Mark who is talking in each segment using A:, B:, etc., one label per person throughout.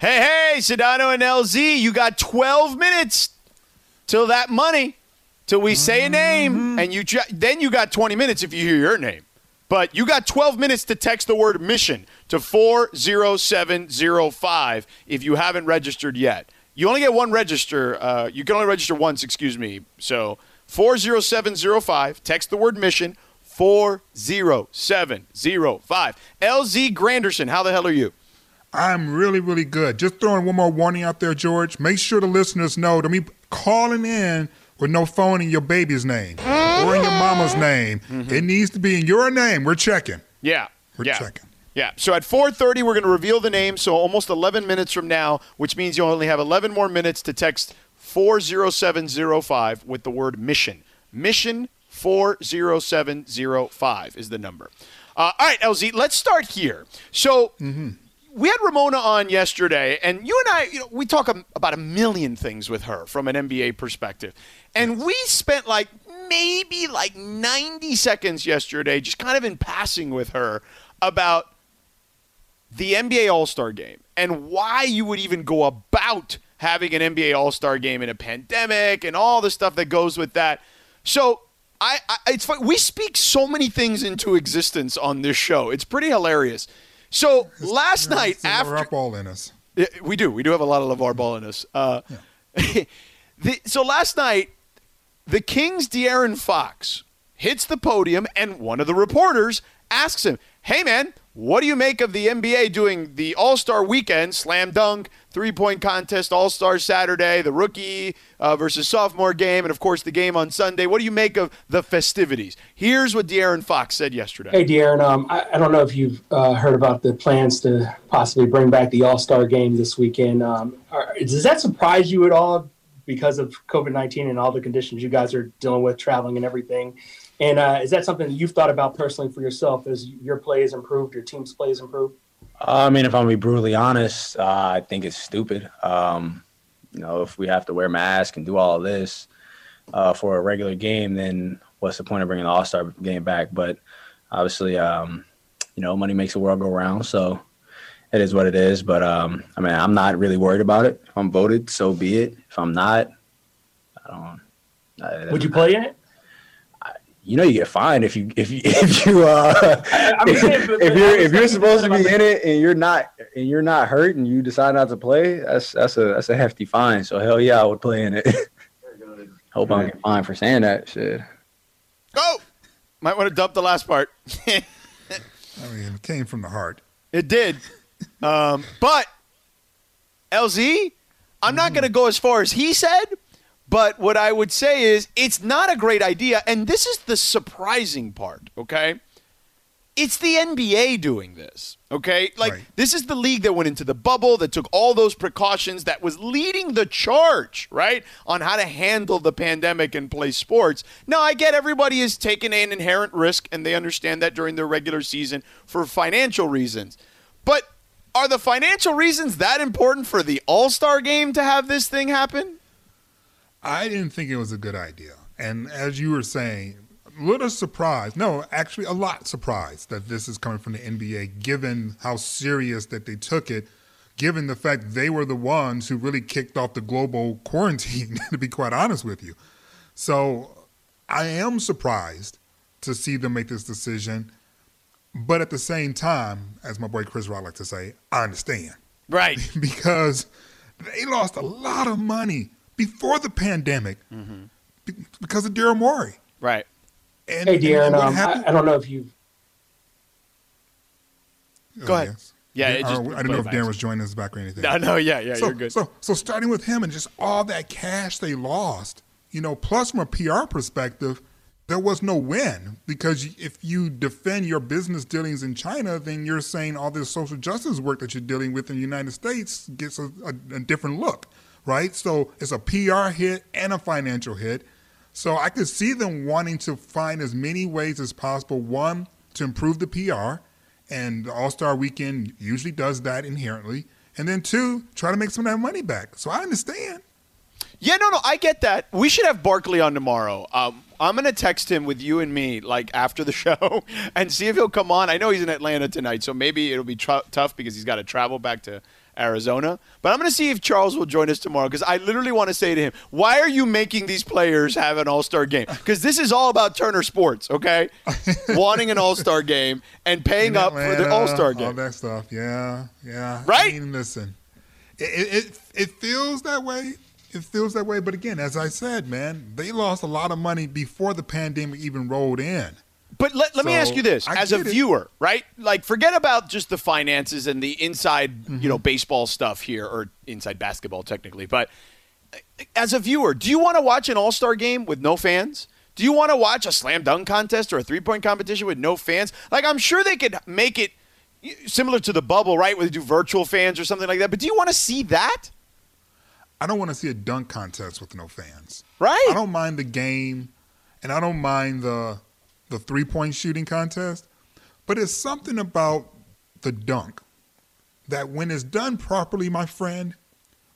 A: Hey, hey, Sedano and LZ, you got 12 minutes till that money, till we say a name, and you ju- then you got 20 minutes if you hear your name. But you got 12 minutes to text the word mission to 40705 if you haven't registered yet. You only get one register. Uh, you can only register once, excuse me. So 40705, text the word mission, 40705. LZ Granderson, how the hell are you?
B: I'm really, really good. Just throwing one more warning out there, George. Make sure the listeners know that me calling in with no phone in your baby's name or in your mama's name. It needs to be in your name. We're checking.
A: Yeah.
B: We're
A: yeah.
B: checking.
A: Yeah. So at 4:30 we're going to reveal the name, so almost 11 minutes from now, which means you only have 11 more minutes to text 40705 with the word mission. Mission 40705 is the number. Uh, all right, LZ, let's start here. So we had Ramona on yesterday, and you and I, you know, we talk about a million things with her from an NBA perspective. And we spent like maybe like 90 seconds yesterday just kind of in passing with her about the NBA All Star game and why you would even go about having an NBA All Star game in a pandemic and all the stuff that goes with that. So I, I it's fun. We speak so many things into existence on this show. It's pretty hilarious. So last night
B: lot of
A: after
B: rock ball in us.
A: we do. We do have a lot of LaVar Ball in us. Uh, the, so last night, the Kings' De'Aaron Fox hits the podium, and one of the reporters asks him, "Hey, man, what do you make of the NBA doing the All Star Weekend, slam dunk, three point contest, All Star Saturday, the rookie uh, versus sophomore game, and of course the game on Sunday? What do you make of the festivities?" Here's what De'Aaron Fox said yesterday.
C: Hey, De'Aaron, um, I, I don't know if you've uh, heard about the plans to possibly bring back the All Star game this weekend. Um, are, does that surprise you at all because of COVID 19 and all the conditions you guys are dealing with, traveling and everything? And uh, is that something that you've thought about personally for yourself as your play has improved, your team's play has improved?
D: I mean, if I'm gonna be brutally honest, uh, I think it's stupid. Um, you know, if we have to wear masks and do all of this uh, for a regular game, then what's the point of bringing the All Star game back? But obviously, um, you know, money makes the world go round, so it is what it is. But um, I mean, I'm not really worried about it. If I'm voted, so be it. If I'm not, I don't. I-
C: Would you play in it?
D: You know you get fined if you if you if you uh
C: I'm saying,
D: if you're if you're supposed to be in it and you're not and you're not hurt and you decide not to play that's that's a that's a hefty fine so hell yeah I would play in it hope I don't get fined for saying that shit
A: Go. Might want to dump the last part.
B: I mean, it came from the heart.
A: It did. Um, but LZ, I'm not going to go as far as he said, but what I would say is it's not a great idea. And this is the surprising part, okay? It's the NBA doing this, okay? Like,
B: Right.
A: this is the league that went into the bubble, that took all those precautions, that was leading the charge, right, on how to handle the pandemic and play sports. Now, I get everybody is taking an inherent risk, and they understand that during their regular season for financial reasons. But are the financial reasons that important for the All Star game to have this thing happen?
B: I didn't think it was a good idea. And as you were saying, a little surprised. No, actually, a lot surprised that this is coming from the NBA, given how serious that they took it, given the fact they were the ones who really kicked off the global quarantine, to be quite honest with you. So I am surprised to see them make this decision. But at the same time, as my boy Chris Rock likes to say, I understand
A: Right.
B: because they lost a lot of money before the pandemic
A: Mm-hmm.
B: be- because of Daryl Morey.
A: Right.
B: And,
C: Hey,
B: and
C: um, I,
B: happened-
C: I don't know if you've
B: Oh,
A: Go ahead.
B: yes.
A: Yeah, it
B: I,
A: just
B: I didn't know if
A: played
B: Darren was joining us back or anything.
A: No, no, yeah, yeah,
B: so,
A: you're good.
B: So, so starting with him and just all that cash they lost, you know, plus from a PR perspective, there was no win because if you defend your business dealings in China, then you're saying all this social justice work that you're dealing with in the United States gets a, a, a different look, right? So it's a PR hit and a financial hit. So I could see them wanting to find as many ways as possible. One, to improve the PR, and the All Star Weekend usually does that inherently. And then two, try to make some of that money back. So I understand.
A: Yeah, no, no, I get that. We should have Barkley on tomorrow. Um, I'm gonna text him with you and me, like after the show, and see if he'll come on. I know he's in Atlanta tonight, so maybe it'll be tr- tough because he's got to travel back to Arizona. But I'm going to see if Charles will join us tomorrow because I literally want to say to him, why are you making these players have an All Star game? Because this is all about Turner Sports, okay? Wanting an All Star game and paying
B: In
A: up for the All Star game.
B: All that stuff. Yeah, yeah.
A: Right?
B: I mean, listen, it it it feels that way. It feels that way. But again, as I said, man, they lost a lot of money before the pandemic even rolled in.
A: But let, let me ask you this:
B: I
A: as a
B: get it.
A: viewer, right? Like, forget about just the finances and the inside,
B: Mm-hmm.
A: you know, baseball stuff here, or inside basketball, technically. But uh, as a viewer, do you want to watch an All Star game with no fans? Do you want to watch a slam dunk contest or a three point competition with no fans? Like, I'm sure they could make it similar to the bubble, right? Where they do virtual fans or something like that. But do you want to see that?
B: I don't want to see a dunk contest with no fans.
A: Right.
B: I don't mind the game, and I don't mind the the three point shooting contest, but it's something about the dunk that, when it's done properly, my friend,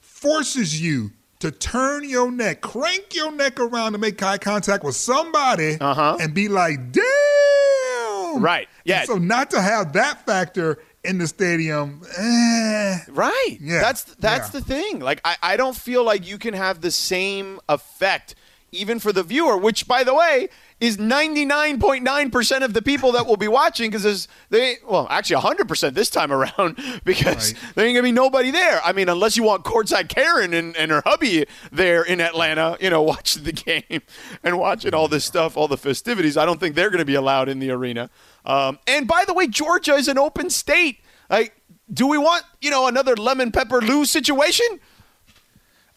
B: forces you to turn your neck, crank your neck around to make eye contact with somebody,
A: Uh-huh.
B: and be like, "Damn!"
A: Right. Yeah.
B: And so not to have that factor in the stadium, eh,
A: Right.
B: Yeah,
A: That's that's
B: yeah.
A: the thing. Like I, I don't feel like you can have the same effect even for the viewer, which by the way is 99.9% of the people that will be watching because there's they well, actually 100% this time around because
B: Right.
A: there ain't going to be nobody there. I mean, unless you want courtside Karen and, and her hubby there in Atlanta, you know, watching the game and watching all this stuff, all the festivities. I don't think they're going to be allowed in the arena. Um, and by the way, Georgia is an open state. Like, do we want, you know, another lemon pepper Lou situation?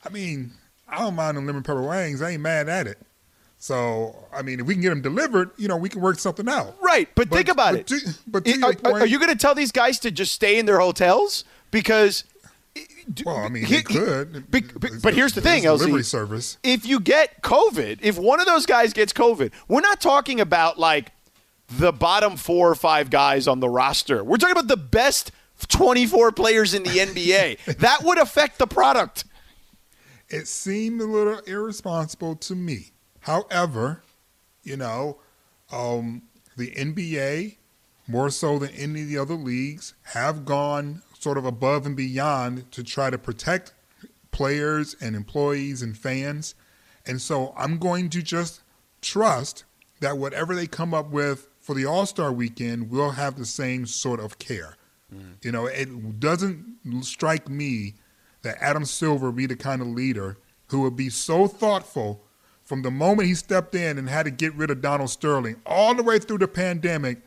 B: I mean, I don't mind them lemon pepper wings. I ain't mad at it. So, I mean, if we can get them delivered, you know, we can work something out.
A: Right, but,
B: But-
A: think about
B: but
A: it.
B: to- but to
A: I-
B: your
A: are, are you going to tell these guys to just stay in their hotels because?
B: Well, I mean,
A: He-
B: could.
A: Be- be- but here's the thing, LZ.
B: delivery service.
A: if you get COVID, if one of those guys gets COVID, we're not talking about like the bottom four or five guys on the roster. We're talking about the best 24 players in the NBA. that would affect the product.
B: It seemed a little irresponsible to me. However, you know, um, the NBA, more so than any of the other leagues, have gone sort of above and beyond to try to protect players and employees and fans. And so I'm going to just trust that whatever they come up with for the All Star weekend will have the same sort of care. You know, it doesn't strike me that Adam Silver be the kind of leader who would be so thoughtful from the moment he stepped in and had to get rid of Donald Sterling all the way through the pandemic.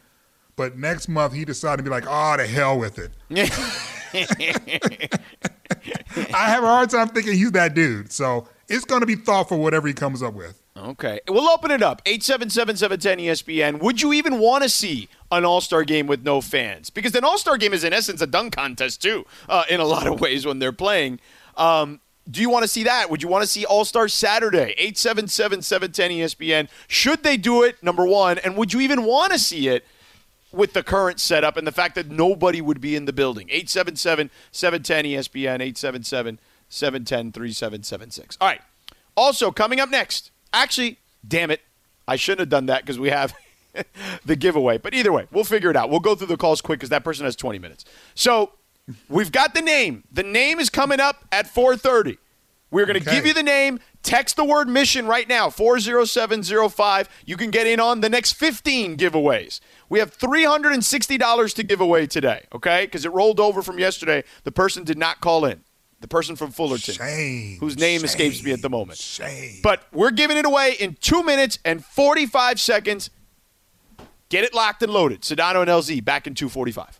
B: But next month he decided to be like, oh, the hell with it. I have a hard time thinking he's that dude. So it's going to be thoughtful, whatever he comes up with.
A: Okay. We'll open it up. 877-710-ESPN. Would you even want to see an All-Star game with no fans? Because an All-Star game is in essence a dunk contest too, uh, in a lot of ways when they're playing. Um, do you want to see that? Would you want to see All-Star Saturday? 877-710-ESPN. Should they do it? Number one. And would you even want to see it with the current setup and the fact that nobody would be in the building? 877-710-ESPN. 877-710-3776. All right. Also, coming up next, actually, damn it, I shouldn't have done that because we have the giveaway. But either way, we'll figure it out. We'll go through the calls quick because that person has 20 minutes. So we've got the name. The name is coming up at 4:30. We're going to
B: Okay.
A: give you the name. Text the word mission right now, 40705. You can get in on the next 15 giveaways. We have $360 to give away today, okay? Because it rolled over from yesterday. The person did not call in. The person from Fullerton
B: Shame.
A: whose name escapes me at the moment.
B: Shame.
A: But we're giving it away in two minutes and 45 seconds. Get it locked and loaded. Sedano and LZ back in 245.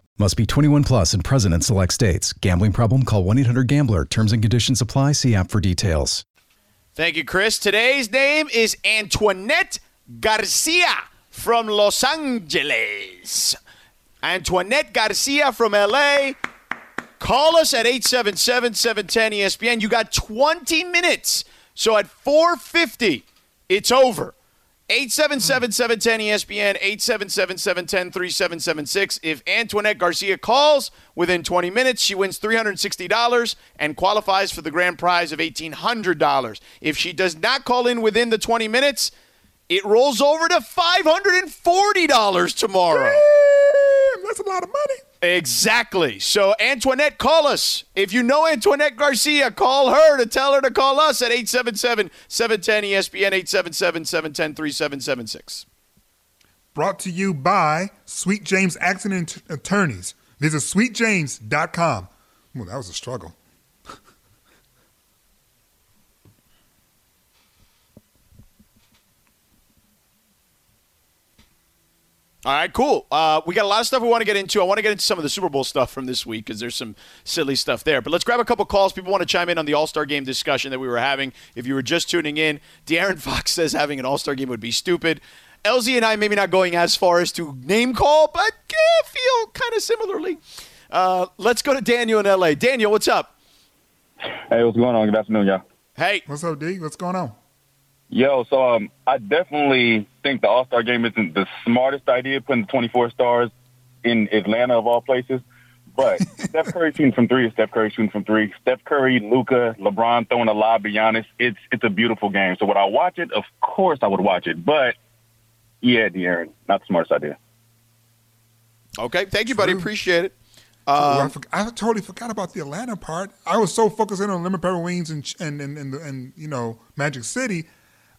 E: Must be 21 plus and present in select states. Gambling problem? Call 1 800 Gambler. Terms and conditions apply. See app for details.
A: Thank you, Chris. Today's name is Antoinette Garcia from Los Angeles. Antoinette Garcia from LA. Call us at 877 710 ESPN. You got 20 minutes. So at 450, it's over. 877 710 ESPN, 877 710 3776. If Antoinette Garcia calls within 20 minutes, she wins $360 and qualifies for the grand prize of $1,800. If she does not call in within the 20 minutes, it rolls over to $540 tomorrow.
B: Damn, that's a lot of money.
A: Exactly. So, Antoinette, call us. If you know Antoinette Garcia, call her to tell her to call us at 877 710 ESPN, 877 710 3776.
B: Brought to you by Sweet James Accident Attorneys. Visit sweetjames.com. Well, that was a struggle.
A: All right, cool. Uh, we got a lot of stuff we want to get into. I want to get into some of the Super Bowl stuff from this week because there's some silly stuff there. But let's grab a couple calls. People want to chime in on the All Star game discussion that we were having. If you were just tuning in, De'Aaron Fox says having an All Star game would be stupid. LZ and I maybe not going as far as to name call, but eh, feel kind of similarly. Uh, let's go to Daniel in LA. Daniel, what's up?
F: Hey, what's going on? Good afternoon, y'all.
A: Hey,
B: What's up, D? What's going on?
F: Yo, so um, I definitely think the All Star game isn't the smartest idea, putting the 24 stars in Atlanta of all places. But Steph Curry shooting from three is Steph Curry shooting from three. Steph Curry, Luka, LeBron throwing a lob, Giannis. It's it's a beautiful game. So would I watch it? Of course I would watch it. But yeah, De'Aaron, not the smartest idea.
A: okay. Thank you, buddy.
B: True.
A: Appreciate it. Um,
B: I, forg I totally forgot about the Atlanta part. I was so focused in on lemon pepper wings and and and, and, and you know Magic City,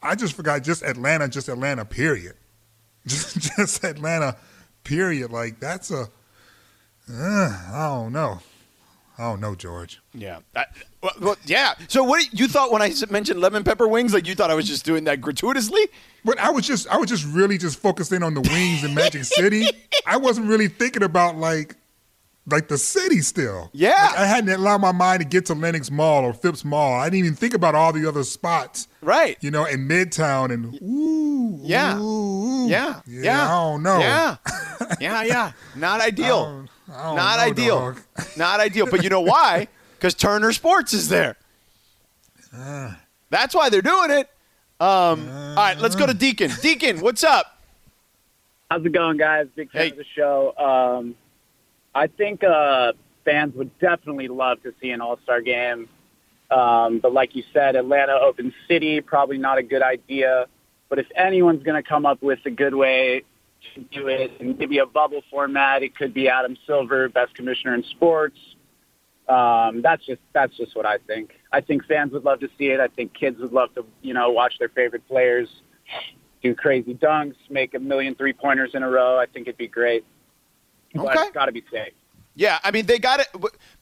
B: I just forgot just Atlanta, just Atlanta. Period. Just just Atlanta. Period. Like that's a. Uh, I don't know. I don't know, George.
A: Yeah. Well, well, yeah. So what you thought when I mentioned lemon pepper wings? Like you thought I was just doing that gratuitously?
B: But I was just I was just really just focused in on the wings in Magic City. I wasn't really thinking about like like the city still.
A: Yeah.
B: Like, I hadn't allowed my mind to get to Lenox Mall or Phipps Mall. I didn't even think about all the other spots.
A: Right.
B: You know, in Midtown and ooh,
A: Yeah.
B: ooh, ooh.
A: Yeah.
B: yeah,
A: Yeah.
B: I don't know.
A: Yeah. Yeah. Yeah. Not ideal.
B: don't- I don't
A: Not
B: know,
A: ideal.
B: dog.
A: Not ideal. But you know why? Because Turner Sports is there.
B: Ah.
A: That's why they're doing it. Um, all right, let's go to Deacon. Deacon, what's up?
G: How's it going, guys? Big fan
A: Hey.
G: of the show. Um, I think uh, fans would definitely love to see an All Star game. Um, but like you said, Atlanta Open City, probably not a good idea. But if anyone's going to come up with a good way to do it and maybe a bubble format, it could be Adam Silver, best commissioner in sports. Um, that's just that's just what I think. I think fans would love to see it. I think kids would love to, you know, watch their favorite players do crazy dunks, make a million three pointers in a row. I think it'd be great. But
A: Okay.
G: it's got to be safe.
A: Yeah, I mean they got it.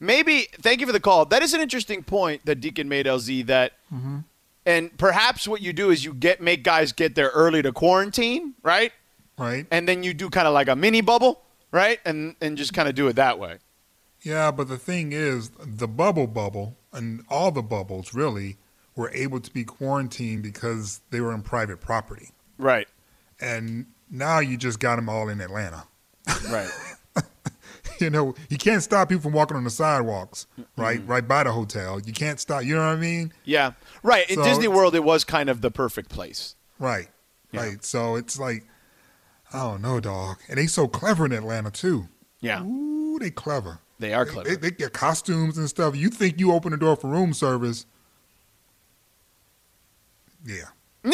A: Maybe. Thank you for the call. That is an interesting point that Deacon made, LZ. That, mm-hmm. and perhaps what you do is you get make guys get there early to quarantine, right?
B: Right.
A: And then you do kind of like a mini bubble, right? And and just kind of do it that way.
B: Yeah, but the thing is, the bubble bubble and all the bubbles really were able to be quarantined because they were in private property.
A: Right.
B: And now you just got them all in Atlanta.
A: Right.
B: you know, you can't stop people from walking on the sidewalks, right?
A: Mm-hmm.
B: Right by the hotel. You can't stop. You know what I mean?
A: Yeah. Right. In
B: So
A: Disney World, it was kind of the perfect place.
B: Right.
A: Yeah.
B: Right. So it's like, I don't know, dog. And they so clever in Atlanta too.
A: Yeah.
B: Ooh, they clever.
A: They are clever.
B: they, they get costumes and stuff. You think you open the door for room service? Yeah.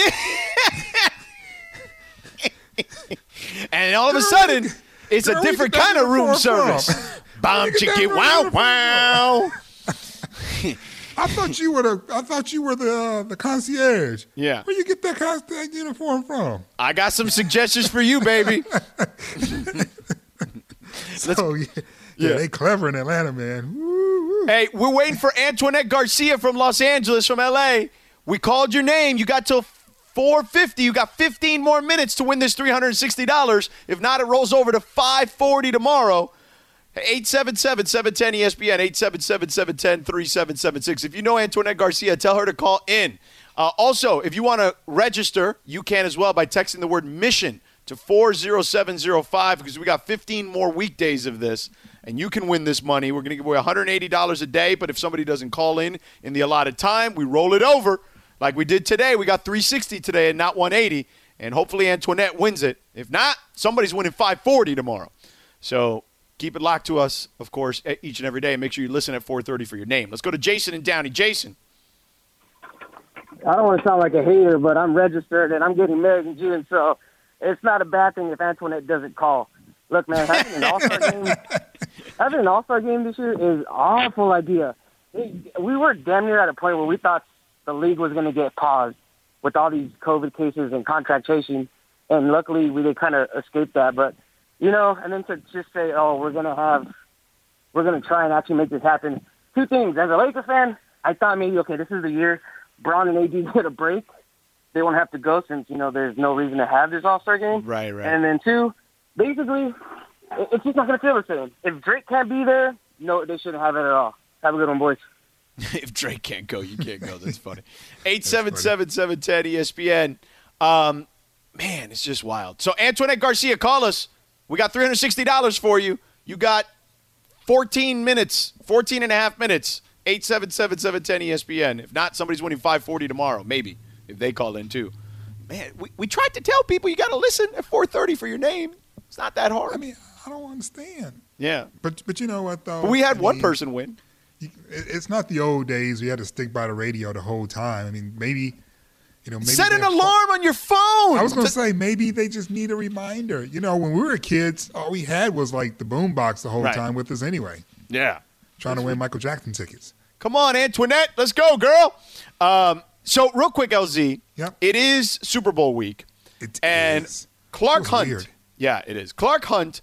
A: And all of a sudden, it's a
B: girl,
A: different kind of room service. Bomb
B: you get that
A: chicken, wow, wow.
B: I thought you were the. I thought you were the uh, the concierge.
A: Yeah.
B: Where you get that, con- that uniform from?
A: I got some suggestions for you, baby.
B: So yeah, yeah, they clever in Atlanta, man. Woo, woo.
A: Hey, we're waiting for Antoinette Garcia from Los Angeles, from LA. We called your name. You got till 450. You got 15 more minutes to win this $360. If not, it rolls over to 540 tomorrow. 877-710-ESPN, 877-710-3776. If you know Antoinette Garcia, tell her to call in. Uh, also, if you want to register, you can as well by texting the word mission to 40705 because we got 15 more weekdays of this and you can win this money. We're going to give away $180 a day, but if somebody doesn't call in in the allotted time, we roll it over like we did today. We got 360 today and not 180, and hopefully Antoinette wins it. If not, somebody's winning 540 tomorrow. So keep it locked to us, of course, each and every day. And Make sure you listen at 4:30 for your name. Let's go to Jason and Downey. Jason,
H: I don't want to sound like a hater, but I'm registered and I'm getting married in June, so it's not a bad thing if Antoinette doesn't call. Look, man, having an All Star game, having an All Star game this year is an awful idea. We were damn near at a point where we thought the league was going to get paused with all these COVID cases and contract chasing, and luckily we did kind of escape that. But you know, and then to just say, oh, we're going to have, we're going to try and actually make this happen. Two things. As a Lakers fan, I thought maybe okay, this is the year Bron and AD get a break. They won't have to go since you know there's no reason to have this All Star game.
A: Right, right.
H: And then two, basically, it's just not going to feel the same. If Drake can't be there, no, they shouldn't have it at all. Have a good one, boys.
A: if Drake can't go, you can't go. That's funny. Eight seven seven seven ten ESPN. Um, man, it's just wild. So Antoinette Garcia, call us. We got three hundred sixty dollars for you. You got fourteen minutes, 14 and a half minutes. Eight seven seven seven ten ESPN. If not, somebody's winning five forty tomorrow. Maybe if they call in too. Man, we, we tried to tell people you got to listen at four thirty for your name. It's not that hard.
B: I mean, I don't understand.
A: yeah,
B: But but you know what though?
A: but we had
B: I
A: one
B: mean,
A: person win.
B: You- it- It's not the old days. We had to stick by the radio the whole time. I mean, maybe you know, maybe
A: Set an alarm on your phone.
B: I was going to say maybe they just need a reminder. You know, when we were kids, all we had was like the boombox the whole
A: Right.
B: time with us anyway,
A: yeah.
B: trying to win Michael Jackson tickets.
A: Come on, Antoinette. Let's go, girl. Um, so, real quick, LZ.
B: Yep.
A: It is Super Bowl week.
B: It
A: and
B: is.
A: Clark Hunt.
B: weird.
A: Yeah, it is. Clark Hunt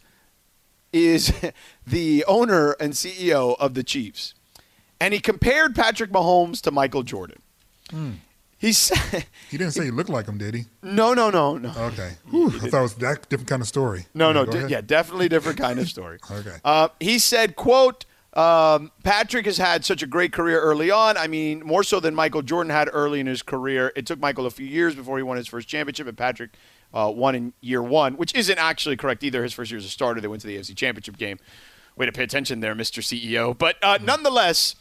A: is the owner and CEO of the Chiefs. And he compared Patrick Mahomes to Michael Jordan.
B: Hmm.
A: He said,
B: He didn't say he looked like him, did he?
A: no, no, no, no.
B: Okay. Whew, I thought it was that different kind of story.
A: No, no,
B: go
A: di-
B: ahead.
A: yeah, definitely different kind of story.
B: Okay.
A: Uh, he said, "quote um, Patrick has had such a great career early on. I mean, more so than Michael Jordan had early in his career. It took Michael a few years before he won his first championship, and Patrick uh, won in year one, which isn't actually correct either. His first year as a starter, they went to the AFC Championship game. Way to pay attention there, Mr. CEO. But uh, nonetheless."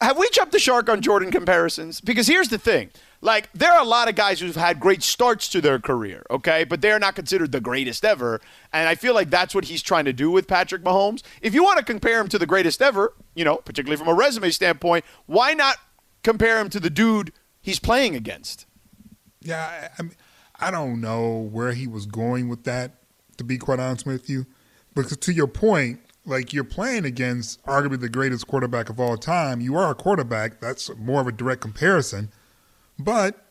A: have we jumped the shark on Jordan comparisons? Because here's the thing. Like, there are a lot of guys who've had great starts to their career, okay? But they're not considered the greatest ever. And I feel like that's what he's trying to do with Patrick Mahomes. If you want to compare him to the greatest ever, you know, particularly from a resume standpoint, why not compare him to the dude he's playing against?
B: Yeah, I, I, mean, I don't know where he was going with that, to be quite honest with you. Because to your point, like you're playing against arguably the greatest quarterback of all time. You are a quarterback. That's more of a direct comparison. But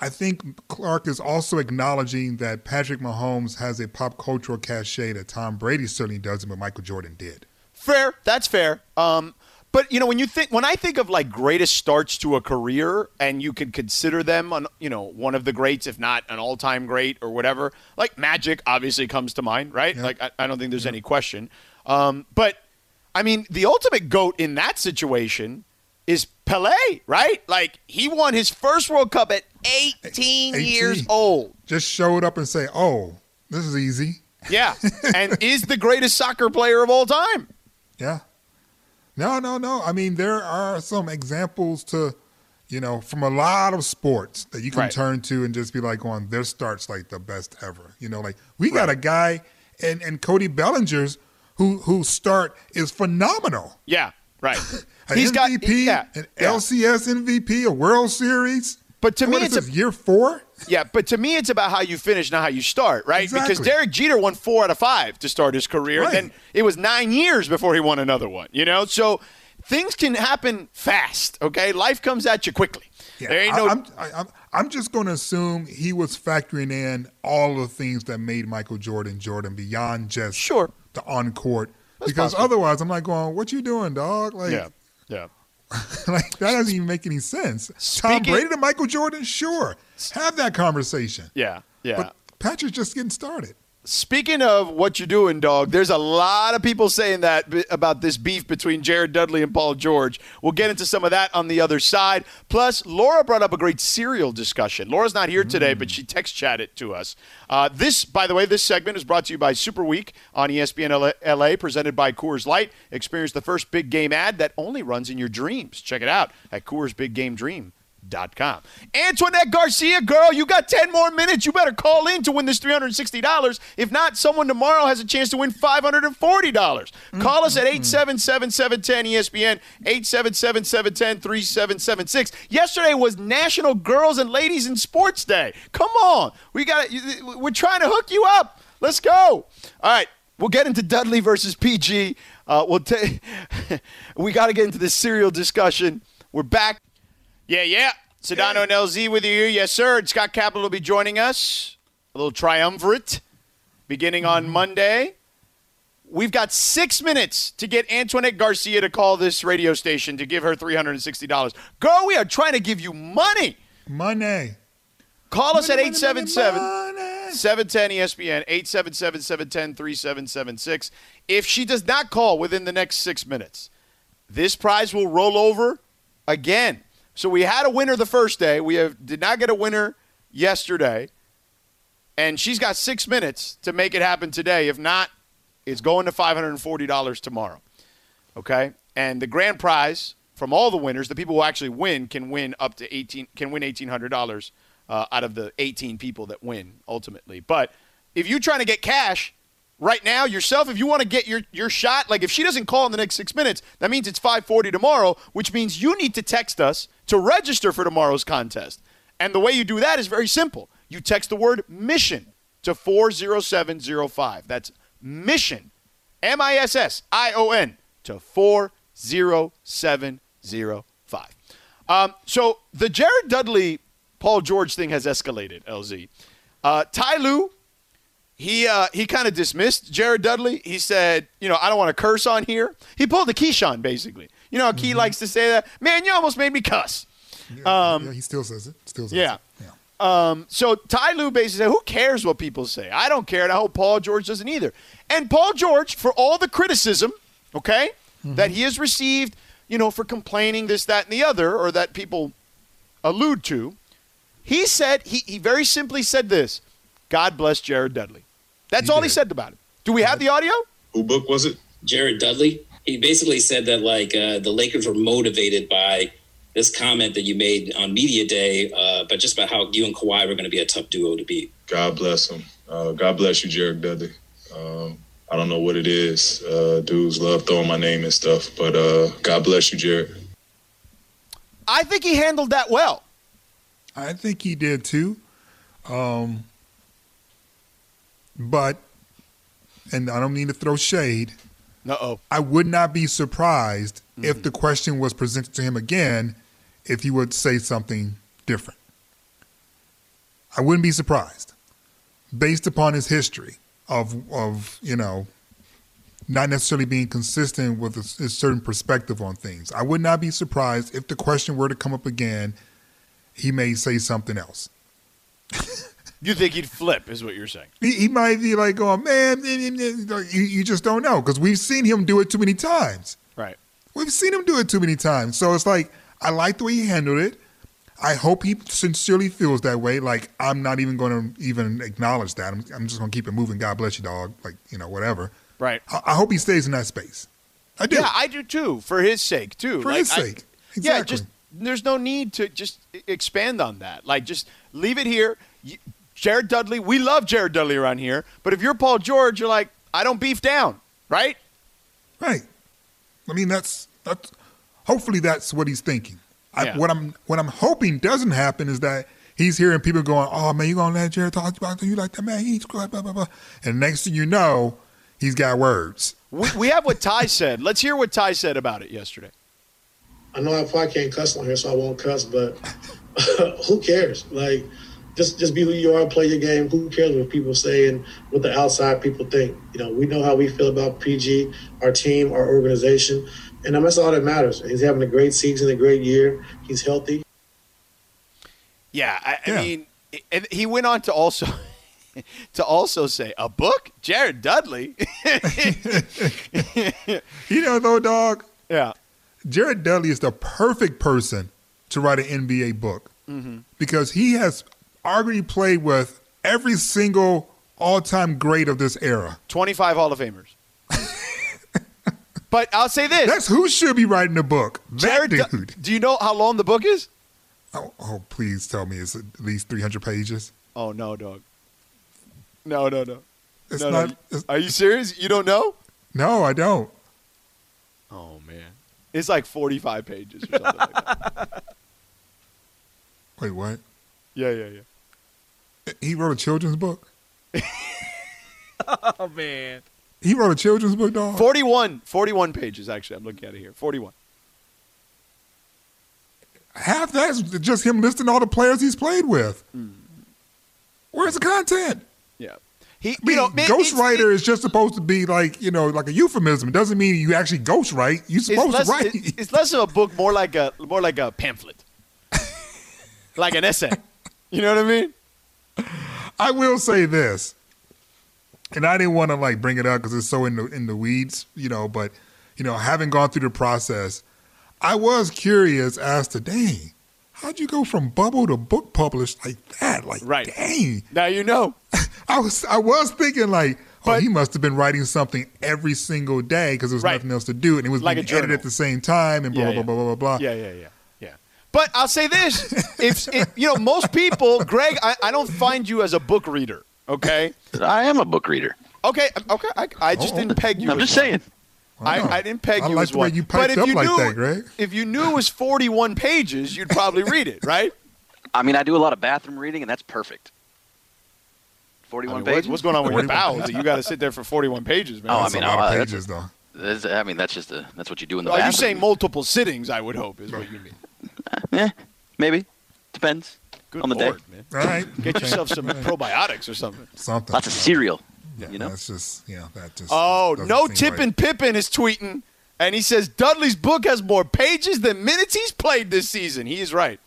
B: I think Clark is also acknowledging that Patrick Mahomes has a pop cultural cachet that Tom Brady certainly doesn't, but Michael Jordan did.
A: Fair, that's fair. Um, but you know, when you think when I think of like greatest starts to a career, and you could consider them on you know one of the greats, if not an all-time great or whatever, like Magic obviously comes to mind, right?
B: Yeah.
A: Like I, I don't think there's any question. Um, but I mean, the ultimate goat in that situation is Pele, right? Like he won his first World Cup at 18,
B: 18.
A: years old.
B: Just showed up and say, "Oh, this is easy."
A: Yeah, and is the greatest soccer player of all time.
B: Yeah. No, no, no. I mean, there are some examples to, you know, from a lot of sports that you can
A: Right.
B: turn to and just be like, going, their start's like the best ever. You know, like we got
A: Right.
B: a guy and and Cody Bellinger's who whose start is phenomenal.
A: Yeah, right.
B: An
A: He's got
B: MVP,
A: yeah,
B: an
A: yeah.
B: LCS MVP, a World Series.
A: But to
B: What
A: me,
B: is
A: it's
B: this,
A: a
B: year four.
A: Yeah, but to me, it's about how you finish, not how you start, right? Because Derek Jeter won four out of five to start his career.
B: Right.
A: Then it was nine years before he won another one, you know? So things can happen fast, okay? Life comes at you quickly.
B: Yeah,
A: there ain't
B: I,
A: no.
B: I'm, I, I'm, I'm just going to assume he was factoring in all the things that made Michael Jordan Jordan beyond just
A: Sure.
B: the on court.
A: That's
B: Because
A: possible.
B: otherwise, I'm like going, "What you doing, dog?" Like,
A: yeah, yeah.
B: like that doesn't even make any sense. Tom
A: Speaking-
B: Brady to Michael Jordan, sure, have that conversation.
A: Yeah, yeah.
B: But Patrick's just getting started.
A: Speaking of what you're doing, dog, there's a lot of people saying that about this beef between Jared Dudley and Paul George. We'll get into some of that on the other side. Plus, Laura brought up a great cereal discussion. Laura's not here today, but she text chatted to us. Uh, this, by the way, this segment is brought to you by Super Week on ESPN LA, LA, presented by Coors Light. Experience the first big game ad that only runs in your dreams. Check it out at Coors Big Game Dream. Dot com. Antoinette Garcia, girl, you got 10 more minutes. You better call in to win this $360. If not, someone tomorrow has a chance to win $540. Call us at 877 710 ESPN, 877 710 3776. Yesterday was National Girls and Ladies in Sports Day. Come on. We got We're trying to hook you up. Let's go. All right. We'll get into Dudley versus PG. Uh, we'll ta- we got to get into this cereal discussion. We're back. Yeah, yeah. Sedano and LZ with you here. Yes, sir. Scott Kaplan will be joining us. A little triumvirate beginning on mm-hmm. Monday. We've got six minutes to get Antoinette Garcia to call this radio station to give her $360. Girl, we are trying to give you money.
B: Money.
A: Call us
B: Money,
A: at
B: money,
A: 877
B: money, money.
A: 710 ESPN, 877 710 3776. If she does not call within the next six minutes, this prize will roll over again. So we had a winner the first day. We have, did not get a winner yesterday. And she's got six minutes to make it happen today. If not, it's going to $540 tomorrow. Okay? And the grand prize from all the winners, the people who actually win can win up to 18 can win $1800 uh, out of the 18 people that win ultimately. But if you're trying to get cash right now yourself, if you want to get your, your shot, like if she doesn't call in the next six minutes, that means it's 540 tomorrow, which means you need to text us to register for tomorrow's contest. And the way you do that is very simple. You text the word mission to 40705. That's mission, M I S S I O N, to 40705. Um, so the Jared Dudley Paul George thing has escalated, LZ. Uh, Ty Lue, he, uh, he kind of dismissed Jared Dudley. He said, you know, I don't want to curse on here. He pulled the Keyshawn, basically. You know how Key mm-hmm. likes to say that? Man, you almost made me cuss.
B: Yeah, um, yeah, he still says it. Still says
A: Yeah.
B: it. Yeah.
A: Um, so Ty Lue basically said, "Who cares what people say? I don't care, and I hope Paul George doesn't either." And Paul George, for all the criticism, okay, mm-hmm. that he has received, you know, for complaining this, that, and the other, or that people allude to, he said he, he very simply said this: "God bless Jared Dudley." That's
B: He
A: all he said about it. Do we have the audio?
I: Who book was it?
J: Jared Dudley. He basically said that like uh, the Lakers were motivated by this comment that you made on media day, uh, but just about how you and Kawhi were going to be a tough duo to beat.
I: God bless him. Uh, God bless you, Jared Dudley. Um, I don't know what it is. Uh, dudes love throwing my name and stuff, but uh, God bless you, Jared.
A: I think he handled that well.
B: I think he did too. Um, but, and I don't mean to throw shade,
A: Uh oh.
B: I would not be surprised if the question was presented to him again if he would say something different. I wouldn't be surprised based upon his history of, of you know, not necessarily being consistent with a, a certain perspective on things. I would not be surprised if the question were to come up again, he may say something else.
A: You think he'd flip? Is what you're saying?
B: He, he might be like, "Oh man," eh, eh, eh, you, you just don't know because we've seen him do it too many times.
A: Right.
B: We've seen him do it too many times. So it's like I like the way he handled it. I hope he sincerely feels that way. Like I'm not even going to even acknowledge that. I'm, I'm just going to keep it moving. God bless you, dog. Like you know, whatever.
A: Right.
B: I, I hope he stays in that space. I do.
A: Yeah, I do too. For his sake too.
B: For
A: Like,
B: his
A: I-
B: sake.
A: Yeah, just there's no need to just expand on that. Like just leave it here. You, Jared Dudley, we love Jared Dudley around here, but if you're Paul George, you're like, I don't beef down, right?
B: Right. I mean, that's that's. Hopefully, that's what he's thinking. I, What I'm what I'm hoping doesn't happen is that he's hearing people going, "Oh man, you gonna let Jared talk about you like that man? He's blah blah blah." blah." And next thing you know, he's got words.
A: We, we have what Ty said. Let's hear what Ty said about it yesterday.
K: I know I probably can't cuss on here, so I won't cuss. But who cares? Like, just just be who you are, play your game. Who cares what people say and what the outside people think? You know, we know how we feel about PG, our team, our organization, and that's all that matters. He's having a great season, a great year. He's healthy.
A: Yeah, I,
B: Yeah.
A: I mean, and he went on to also. to also say a book, Jared Dudley.
B: You know, though, dog,
A: yeah.
B: Jared Dudley is the perfect person to write an NBA book
A: Mm-hmm.
B: because he has already played with every single all-time great of this era.
A: 25 Hall of Famers. but I'll say this.
B: That's who should be writing the book. That
A: Jared, Du-
B: dude.
A: do you know how long the book is?
B: Oh, oh, please tell me it's at least 300 pages.
A: Oh no, dog. No, no, no.
B: It's
A: no,
B: not.
A: no. Are you serious? You don't know?
B: no, I don't.
A: Oh man, it's like 45 pages or something like that.
B: Wait, what?
A: Yeah, yeah, yeah.
B: He wrote a children's book.
A: Oh man.
B: He wrote a children's book, dog.
A: 41, 41 pages actually. I'm looking at it here. 41.
B: Half that's just him listing all the players he's played with.
A: Hmm.
B: Where's the content?
A: Yeah. He,
B: I mean,
A: you know, man,
B: ghostwriter is just supposed to be like you know, like a euphemism. It doesn't mean you actually ghostwrite. You're supposed
A: less,
B: to write.
A: it- it's less of a book, more like a more like a pamphlet, like an essay. You know what I mean?
B: I will say this, and I didn't want to like bring it up because it's so in the in the weeds, you know. But you know, having gone through the process, I was curious as to, dang, how'd you go from bubble to book published like that? Like,
A: Right.
B: dang.
A: Now you know.
B: I was I was thinking like, oh, he must have been writing something every single day because there was
A: Right.
B: nothing else to do, and it was
A: Like
B: being edited at the same time, and blah
A: Yeah,
B: blah
A: yeah.
B: blah blah blah blah.
A: Yeah, yeah, yeah, yeah. But I'll say this: if, if you know, most people, Greg, I, I don't find you as a book reader. Okay.
L: I am a book reader.
A: Okay. Okay. I, I just oh, didn't peg you.
L: I'm
A: as
L: just
A: one.
L: saying.
A: I, I didn't peg
B: I
A: you
B: like
A: as one.
B: you
A: but if
B: up
A: you
B: like
A: knew,
B: that, Greg.
A: if you knew it was 41 pages, you'd probably read it, right?
L: I mean, I do a lot of bathroom reading, and that's perfect.
A: I
L: Forty-one
A: mean,
L: pages.
A: what's going on with your bowels? You got to sit there for 41 pages, man.
L: Oh, I mean,
B: a lot
L: oh,
B: of uh,
L: that's-
B: pages, though.
L: That's- I mean, that's just a, that's what you do in the
A: Are you saying multiple sittings? I would hope is what you mean.
L: Eh, maybe. Depends
A: Good
L: on the
A: lord,
L: day.
A: man.
B: All right,
A: Get yourself some probiotics or something.
B: something.
L: Lots of cereal.
B: Yeah,
L: you know?
B: that's just yeah, that just.
A: Oh, no
B: seem
A: Tippin'
B: right.
A: Pippen is tweeting, and he says Dudley's book has more pages than minutes he's played this season. He is right.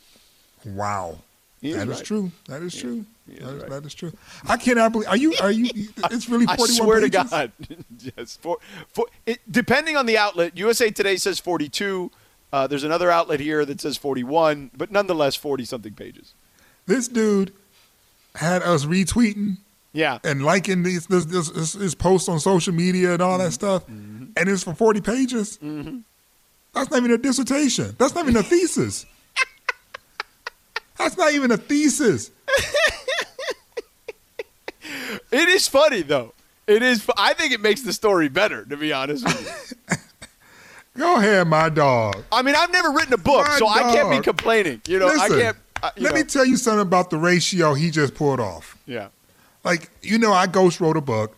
B: Wow,
A: He is
B: that is
A: right.
B: true. That is true.
A: is
B: That is-
A: right.
B: that is true. I cannot believe. Are you? Are you? It's really forty-one.
A: I swear
B: pages.
A: to God. yes. For, for, it, depending on the outlet, USA Today says 42. Uh, there's another outlet here that says 41, but nonetheless 40 something pages.
B: This dude had us retweeting
A: Yeah.
B: and liking these this, this, this, his posts on social media and all
A: Mm-hmm.
B: that stuff, and it's for forty pages. That's not even a dissertation. That's not even a thesis. That's not even a thesis.
A: It is funny though. It is. I think it makes the story better, to be honest with you.
B: Go ahead, my dog.
A: I mean, I've never written a book,
B: My
A: so I can't be complaining. You know,
B: Listen,
A: I can't. I,
B: let
A: know.
B: me tell you something about the ratio he just pulled off.
A: Yeah.
B: Like you know, I ghost wrote a book.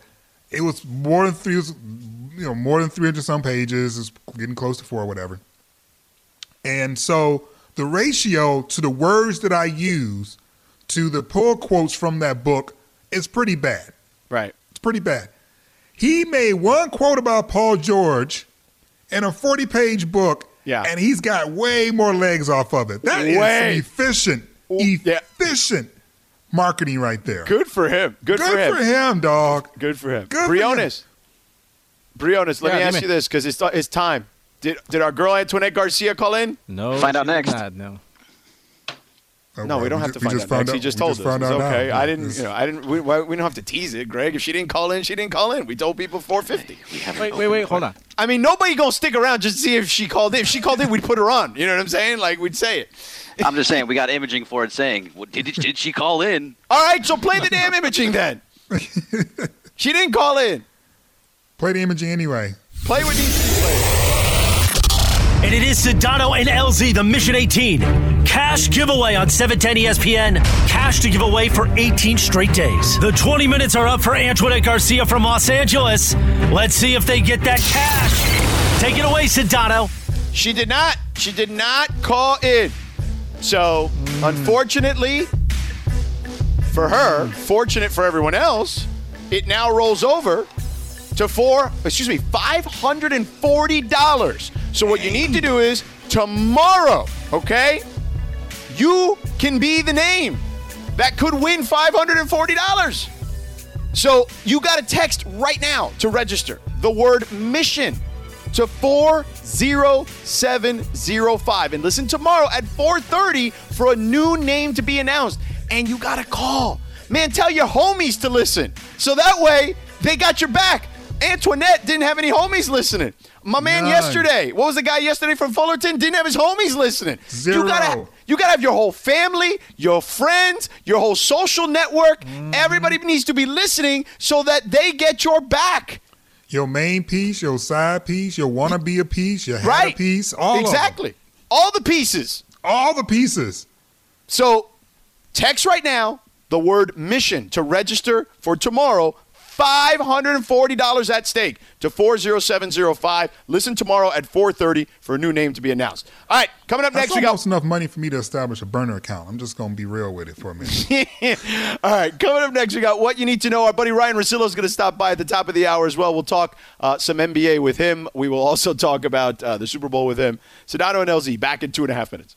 B: It was more than three, you know, more than three hundred some pages. It's getting close to four, or whatever. And so the ratio to the words that I use to the pull quotes from that book is pretty bad.
A: Right.
B: It's pretty bad. He made one quote about Paul George in a 40 page book,
A: Yeah.
B: and he's got way more legs off of it. That is some
A: Way.
B: efficient,
A: yeah.
B: efficient marketing right there.
A: Good for him. Good,
B: Good
A: for him.
B: for him, dog.
A: Good for him.
B: Good for him.
A: Briones. Briones, let
M: Yeah,
A: me ask
M: me-
A: you this because it's, it's time. Did, did our girl Antoinette Garcia call in?
M: No.
L: Find out next.
M: Not, no.
A: Oh, no, we don't have to find
B: just
A: out
B: found
A: next. He just
B: we
A: told
B: just
A: us.
B: found
A: It's
B: out now.
A: okay. I didn't.
B: it's-
A: You know, I didn't. We, why- we don't have to tease it, Greg. If she didn't call in, she didn't call in. We told people 450.
M: Wait, wait, wait. Hold on.
A: I mean, nobody gonna stick around just to see if she called in. If she called in, we'd put her on. You know what I'm saying? Like we'd say it.
L: I'm just saying we got imaging for it saying, well, did, did she call in?
A: All right, so play the damn imaging then. she didn't call in.
B: Play the imaging anyway.
A: Play with needs to be played.
N: And it is Sedano and LZ, the Mission 18. Cash giveaway on 710 ESPN. Cash to give away for 18 straight days. The 20 minutes are up for Antoinette Garcia from Los Angeles. Let's see if they get that cash. Take it away, Sedano.
A: She did not. She did not call in. So, unfortunately for her, fortunate for everyone else, it now rolls over to four, excuse me, $540. So what you need to do is tomorrow, okay? You can be the name that could win $540. So you got to text right now to register the word mission to 40705 and listen tomorrow at 4:30 for a new name to be announced and you got to call. Man, tell your homies to listen. So that way they got your back. Antoinette didn't have any homies listening. My man
B: None.
A: yesterday, what was the guy yesterday from Fullerton? Didn't have his homies listening.
B: Zero.
A: You gotta you gotta have your whole family, your friends, your whole social network.
B: Mm-hmm.
A: Everybody needs to be listening so that they get your back.
B: Your main piece, your side piece, your wanna be a piece, your had a piece, all
A: exactly. All the pieces.
B: All the pieces.
A: So text right now the word mission to register for tomorrow. $540 at stake to 40705. Listen tomorrow at 4:30 for a new name to be announced. All right, coming up
B: That's
A: next we got
B: almost enough money for me to establish a burner account. I'm just gonna be real with it for a minute.
A: All right, coming up next, we got what you need to know. Our buddy Ryan Russillo is going to stop by at the top of the hour as well. We'll talk uh, some NBA with him. We will also talk about uh, the Super Bowl with him. Sedano and LZ back in two and a half minutes.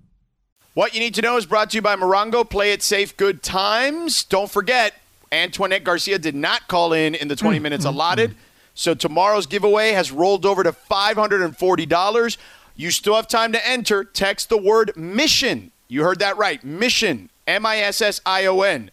A: What you need to know is brought to you by Morongo. Play it safe, good times. Don't forget, Antoinette Garcia did not call in in the 20 mm, minutes mm, allotted. Mm. So tomorrow's giveaway has rolled over to $540. You still have time to enter. Text the word mission. You heard that right. Mission, M I S S I O N,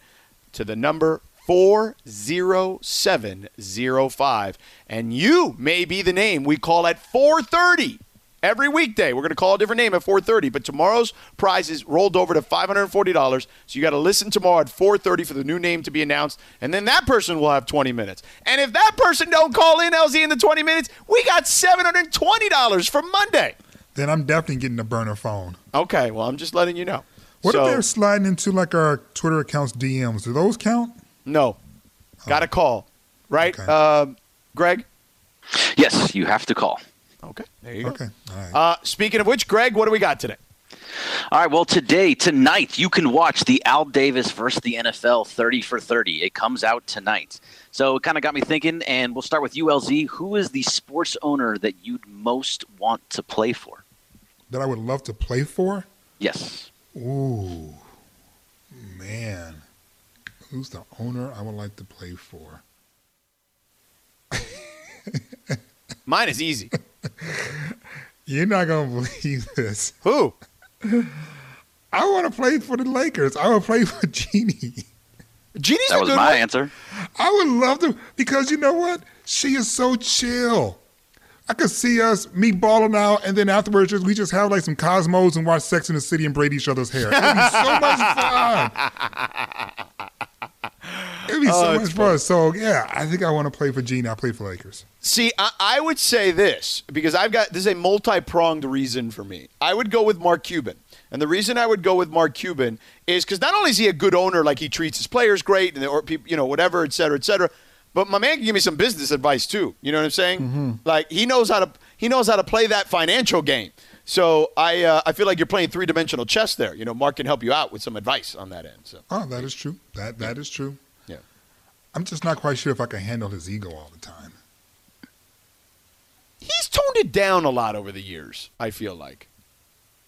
A: to the number 40705. And you may be the name we call at 430 every weekday. We're going to call a different name at 4:30, but tomorrow's prize is rolled over to $540. So you got to listen tomorrow at 4:30 for the new name to be announced, and then that person will have 20 minutes. And if that person don't call in LZ in the 20 minutes, we got $720 for Monday.
B: then I'm definitely getting a burner phone.
A: Okay, well, I'm just letting you know.
B: What
A: So-
B: if they're sliding into like our Twitter accounts DMs? Do those count?
A: No. Got to call. Right? Uh, Greg?
L: Yes, you have to call.
A: Okay, there you go.
B: Okay, all right.
A: Uh, speaking of which, Greg, what do we got today?
L: All right, well, today, tonight, you can watch the Al Davis versus the NFL 30 for 30. It comes out tonight. So it kind of got me thinking, and we'll start with ULZ. Who is the sports owner that you'd most want to play for?
B: That I would love to play for?
L: Yes.
B: Ooh, man. Who's the owner I would like to play for?
A: Mine is easy.
B: You're not gonna believe this.
A: Who?
B: I want to play for the Lakers. I would play for Jeanie.
A: Jeanie's
L: That was my answer.
B: I would love to because you know what? She is so chill. I could see us me balling out, and then afterwards, just, we just have like some Cosmos and watch Sex in the City and braid each other's hair. It'd be so much fun. It'd be
A: Oh,
B: so
A: it's
B: much fun. So yeah, I think I want to play for Jeanie. I play for Lakers.
A: See, I, I would say this because I've got this is a multi pronged reason for me. I would go with Mark Cuban. And the reason I would go with Mark Cuban is because not only is he a good owner, like he treats his players great, and or people, you know, whatever, et cetera, et cetera. But my man can give me some business advice too. You know what I'm saying? Like he knows how to he knows how to play that financial game. So I uh, I feel like you're playing three dimensional chess there. You know, Mark can help you out with some advice on that end. So
B: Oh, that is true. That that is true.
A: Yeah.
B: I'm just not quite sure if I can handle his ego all the time.
A: He's toned it down a lot over the years. I feel like.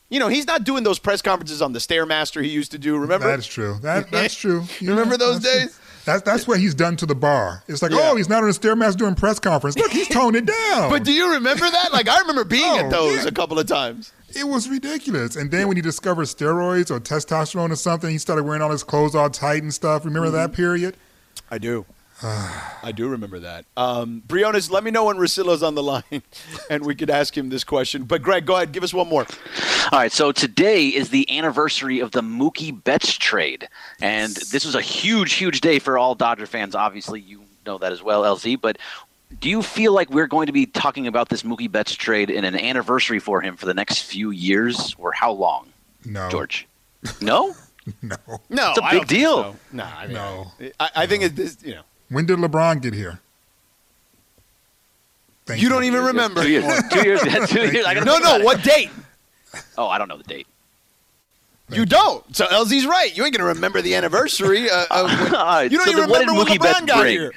A: You know, he's not doing those press conferences on the Stairmaster he used to do. Remember?
B: That is true. That that's true. You
A: Remember those
B: that's true.
A: days?
B: That's that's what he's done to the bar. It's like,
A: Yeah.
B: oh, he's not on the stairmaster doing press conference. Look, he's toned it down.
A: But do you remember that? Like I remember being
B: Oh,
A: at those
B: yeah.
A: a couple of times.
B: It was ridiculous. And then when he discovered steroids or testosterone or something, he started wearing all his clothes all tight and stuff. Remember
A: Mm-hmm.
B: that period?
A: I do. I do remember that. Um, Briones, let me know when Russillo's on the line, and we could ask him this question. But Greg, go ahead, give us one more.
L: All right, so today is the anniversary of the Mookie Betts trade, and this was a huge, huge day for all Dodger fans. Obviously, you know that as well, LZ. But do you feel like we're going to be talking about this Mookie Betts trade in an anniversary for him for the next few years, or how long?
B: No,
L: George. No.
B: no.
A: No,
L: It's a big
A: don't think
L: deal.
A: so. No, I mean,
B: No.
A: I, I think it is. You know,
B: When did LeBron get here? Thank
A: you don't even remember.
L: Two years. Two years. Two years. I gotta
A: No, no.
L: about it.
A: What date?
L: Oh, I don't know the date.
A: You don't. So LZ's right. You ain't gonna remember the anniversary. Uh, of when,
L: All right,
A: you don't
L: so
A: even
L: what did
A: remember when
L: Mookie Betts
A: LeBron got
L: bring?
A: here.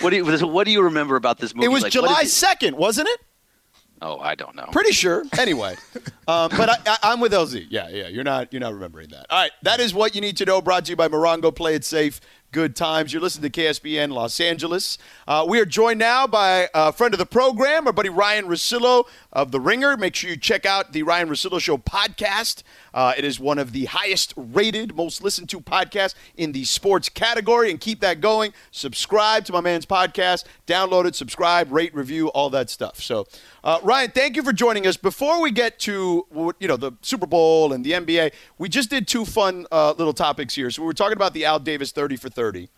L: What do you What do you remember about this movie?
A: It was
L: Like,
A: July second, wasn't it?
L: Oh, I don't know.
A: Pretty sure. Anyway, um, but I, I, I'm with LZ. Yeah, yeah. You're not. You're not remembering that. All right. That is what you need to know. Brought to you by Morongo. Play it safe. Good times. You're listening to KSPN Los Angeles. Uh, we are joined now by a friend of the program, our buddy Ryan Russillo of The Ringer. Make sure you check out the Ryan Russillo Show podcast. Uh, it is one of the highest rated, most listened to podcasts in the sports category, and keep that going. Subscribe to my man's podcast, download it, subscribe, rate, review, all that stuff. So, uh, Ryan, thank you for joining us. Before we get to you know the Super Bowl and the NBA, we just did two fun uh, little topics here. So we were talking about the Al Davis thirty for thirty.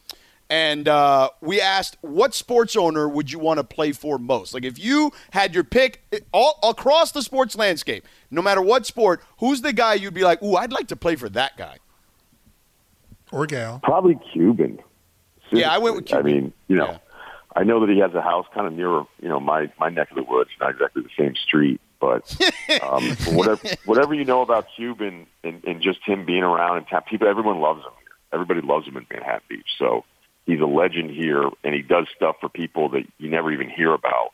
A: And uh, we asked, what sports owner would you want to play for most? Like, if you had your pick all across the sports landscape, no matter what sport, who's the guy you'd be like, ooh, I'd like to play for that guy?
B: Or gal.
O: Probably Cuban.
A: Yeah, I went with cuban
O: I mean, you know, I know that he has a house kind of near, you know, my my neck of the woods, not exactly the same street, but um, whatever whatever you know about Cuban and, and just him being around and town, people, everyone loves him. Here. Everybody loves him in Manhattan Beach. So he's a legend here, and he does stuff for people that you never even hear about.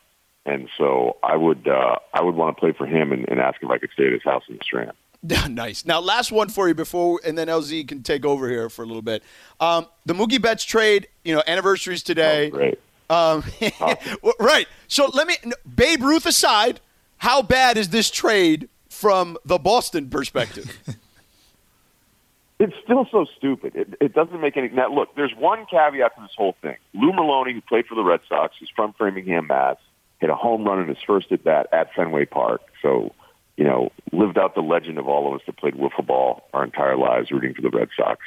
O: And so I would uh, I would want to play for him and, and ask if I could stay at his house in the Strand.
A: nice. Now, last one for you before, and then LZ can take over here for a little bit. Um, the Mookie Betts trade, you know, anniversaries today.
O: great.
A: Um, right. So let me, Babe Ruth aside, how bad is this trade from the Boston perspective?
O: It's still so stupid. It, it doesn't make any. Now, look, there's one caveat to this whole thing. Lou Merloni, who played for the Red Sox, who's from Framingham, Mass, hit a home run in his first at bat at Fenway Park. So, you know, lived out the legend of all of us that played wiffle ball our entire lives, rooting for the Red Sox,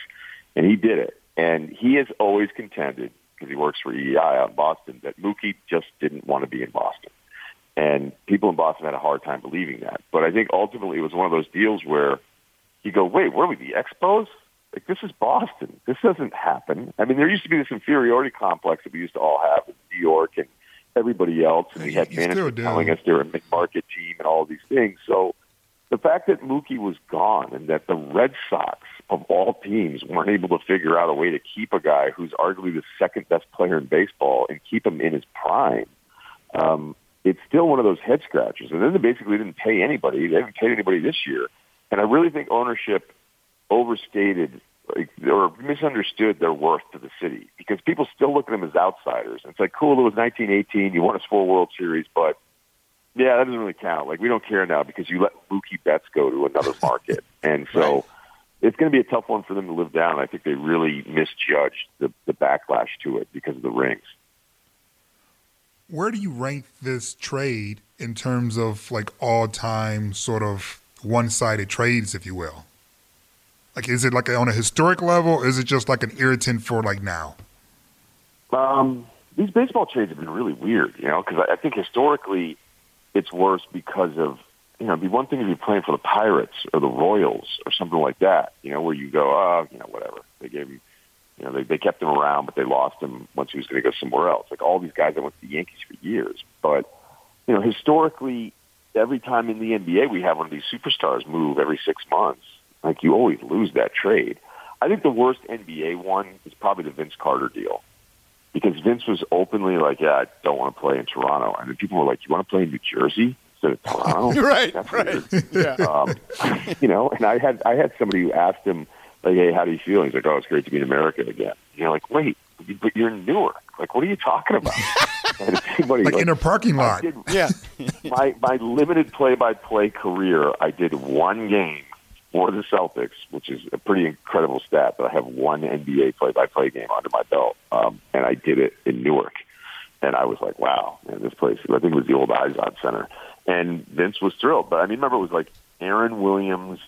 O: and he did it. And he has always contended because he works for WEEI out in Boston that Mookie just didn't want to be in Boston. And people in Boston had a hard time believing that. But I think ultimately it was one of those deals where you go, wait, where are we, the Expos? Like, this is Boston. This doesn't happen. I mean, there used to be this inferiority complex that we used to all have in New York and everybody else, and we had
B: You still
O: telling us they're a mid-market team and all these things. So the fact that Mookie was gone and that the Red Sox, of all teams, weren't able to figure out a way to keep a guy who's arguably the second best player in baseball and keep him in his prime, um, it's still one of those head scratchers. And then they basically didn't pay anybody. They haven't paid anybody this year. And I really think ownership overstated like, or misunderstood their worth to the city because people still look at them as outsiders. It's like, cool, it was 1918. You won us four World Series, but yeah, that doesn't really count. Like, we don't care now because you let Mookie Betts go to another market. and so it's going to be a tough one for them to live down. I think they really misjudged the, the backlash to it because of the rings.
B: Where do you rank this trade in terms of like all time sort of one sided trades, if you will? Like, is it like on a historic level? Or is it just like an irritant for like now?
O: Um, these baseball trades have been really weird, you know, because I, I think historically it's worse because of, you know, it'd be one thing if you're playing for the Pirates or the Royals or something like that, you know, where you go, oh, you know, whatever. They gave him, you know, they, they kept him around, but they lost him once he was going to go somewhere else. Like all these guys that went to the Yankees for years. But, you know, historically, every time in the NBA we have one of these superstars move every six months, like you always lose that trade. I think the worst NBA one is probably the Vince Carter deal because Vince was openly like, "Yeah, I don't want to play in Toronto," and then people were like, "You want to play in New Jersey instead of Toronto?"
A: right,
O: That's
A: right.
O: weird.
A: Yeah.
O: Um, you know, and I had I had somebody who asked him like, "Hey, how do you feel?" He's like, "Oh, it's great to be in America again." And you're like, "Wait, but you're in Newark. Like, what are you talking about?" And anybody,
B: Like in a parking lot.
O: Did-
A: Yeah.
O: my my limited play by play career, I did one game for the Celtics, which is a pretty incredible stat. But I have one NBA play by play game under my belt, um, and I did it in Newark. And I was like, wow, man, this place. I think it was the old Izod Center, and Vince was thrilled. But I mean, remember it was like Aaron Williams.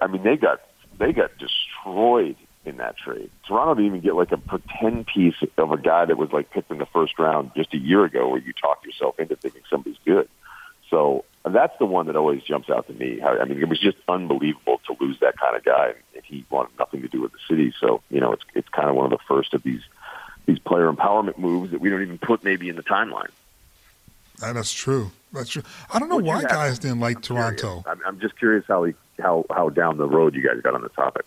O: I mean, they got they got destroyed in that trade. Toronto didn't even get like a pretend piece of a guy that was like picked in the first round just a year ago, where you talk yourself into thinking somebody's good. So that's the one that always jumps out to me. I mean, it was just unbelievable to lose that kind of guy, and he wanted nothing to do with the city. So you know, it's it's kind of one of the first of these these player empowerment moves that we don't even put maybe in the timeline.
B: And that's true. That's true. I don't know
O: What'd
B: why guys didn't like Toronto.
O: I'm, I'm just curious how he, how how down the road you guys got on the topic.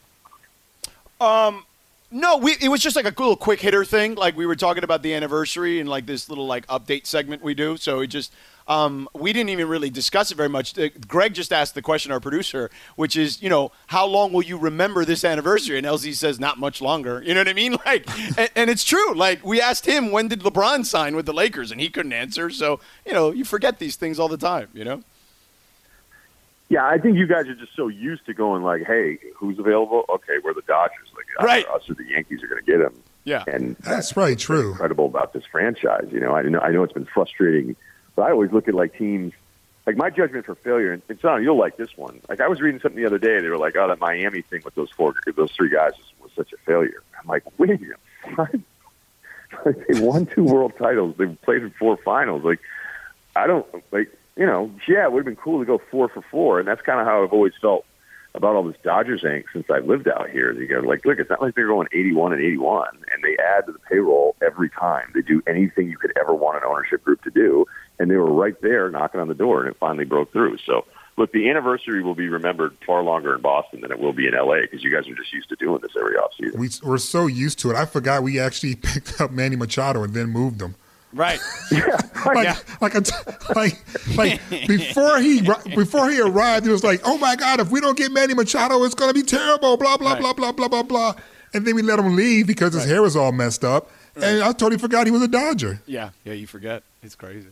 A: Um, no, we it was just like a little quick hitter thing. Like we were talking about the anniversary and like this little like update segment we do. So it just um, we didn't even really discuss it very much. Uh, Greg just asked the question, our producer, which is, you know, how long will you remember this anniversary? And LZ says, not much longer. You know what I mean? Like, and, and it's true. Like we asked him, when did LeBron sign with the Lakers, and he couldn't answer. So you know, you forget these things all the time. You know.
O: Yeah, I think you guys are just so used to going like, "Hey, who's available? Okay, we're the Dodgers. Like,
A: Right.
O: either us or the Yankees are going to get him."
A: Yeah,
O: and
B: that's right. True.
O: Incredible about this franchise. You know, I know I know it's been frustrating, but I always look at like teams. Like my judgment for failure, and it's not. You'll like this one. Like I was reading something the other day. They were like, "Oh, that Miami thing with those four, those three guys was, was such a failure." I'm like, wait a minute. like they won two world titles. They played in four finals. Like I don't like you know, yeah, it would have been cool to go four for four, and that's kind of how I've always felt about all this Dodgers angst since I've lived out here. You go like, look, it's not like they're going eighty-one and eighty-one, and they add to the payroll every time. They do anything you could ever want an ownership group to do, and they were right there knocking on the door, and it finally broke through. So. Look, the anniversary will be remembered far longer in Boston than it will be in LA because you guys are just used to doing this every offseason.
B: We, we're so used to it. I forgot we actually picked up Manny Machado and then moved him.
A: Right.
B: like, like, a, like, like before he before he arrived, he was like, "Oh my God, if we don't get Manny Machado, it's going to be terrible." Blah blah
A: Right.
B: blah blah blah blah blah. And then we let him leave because his hair was all messed up, and I totally forgot he was a Dodger.
A: Yeah, yeah, you forget. It's crazy.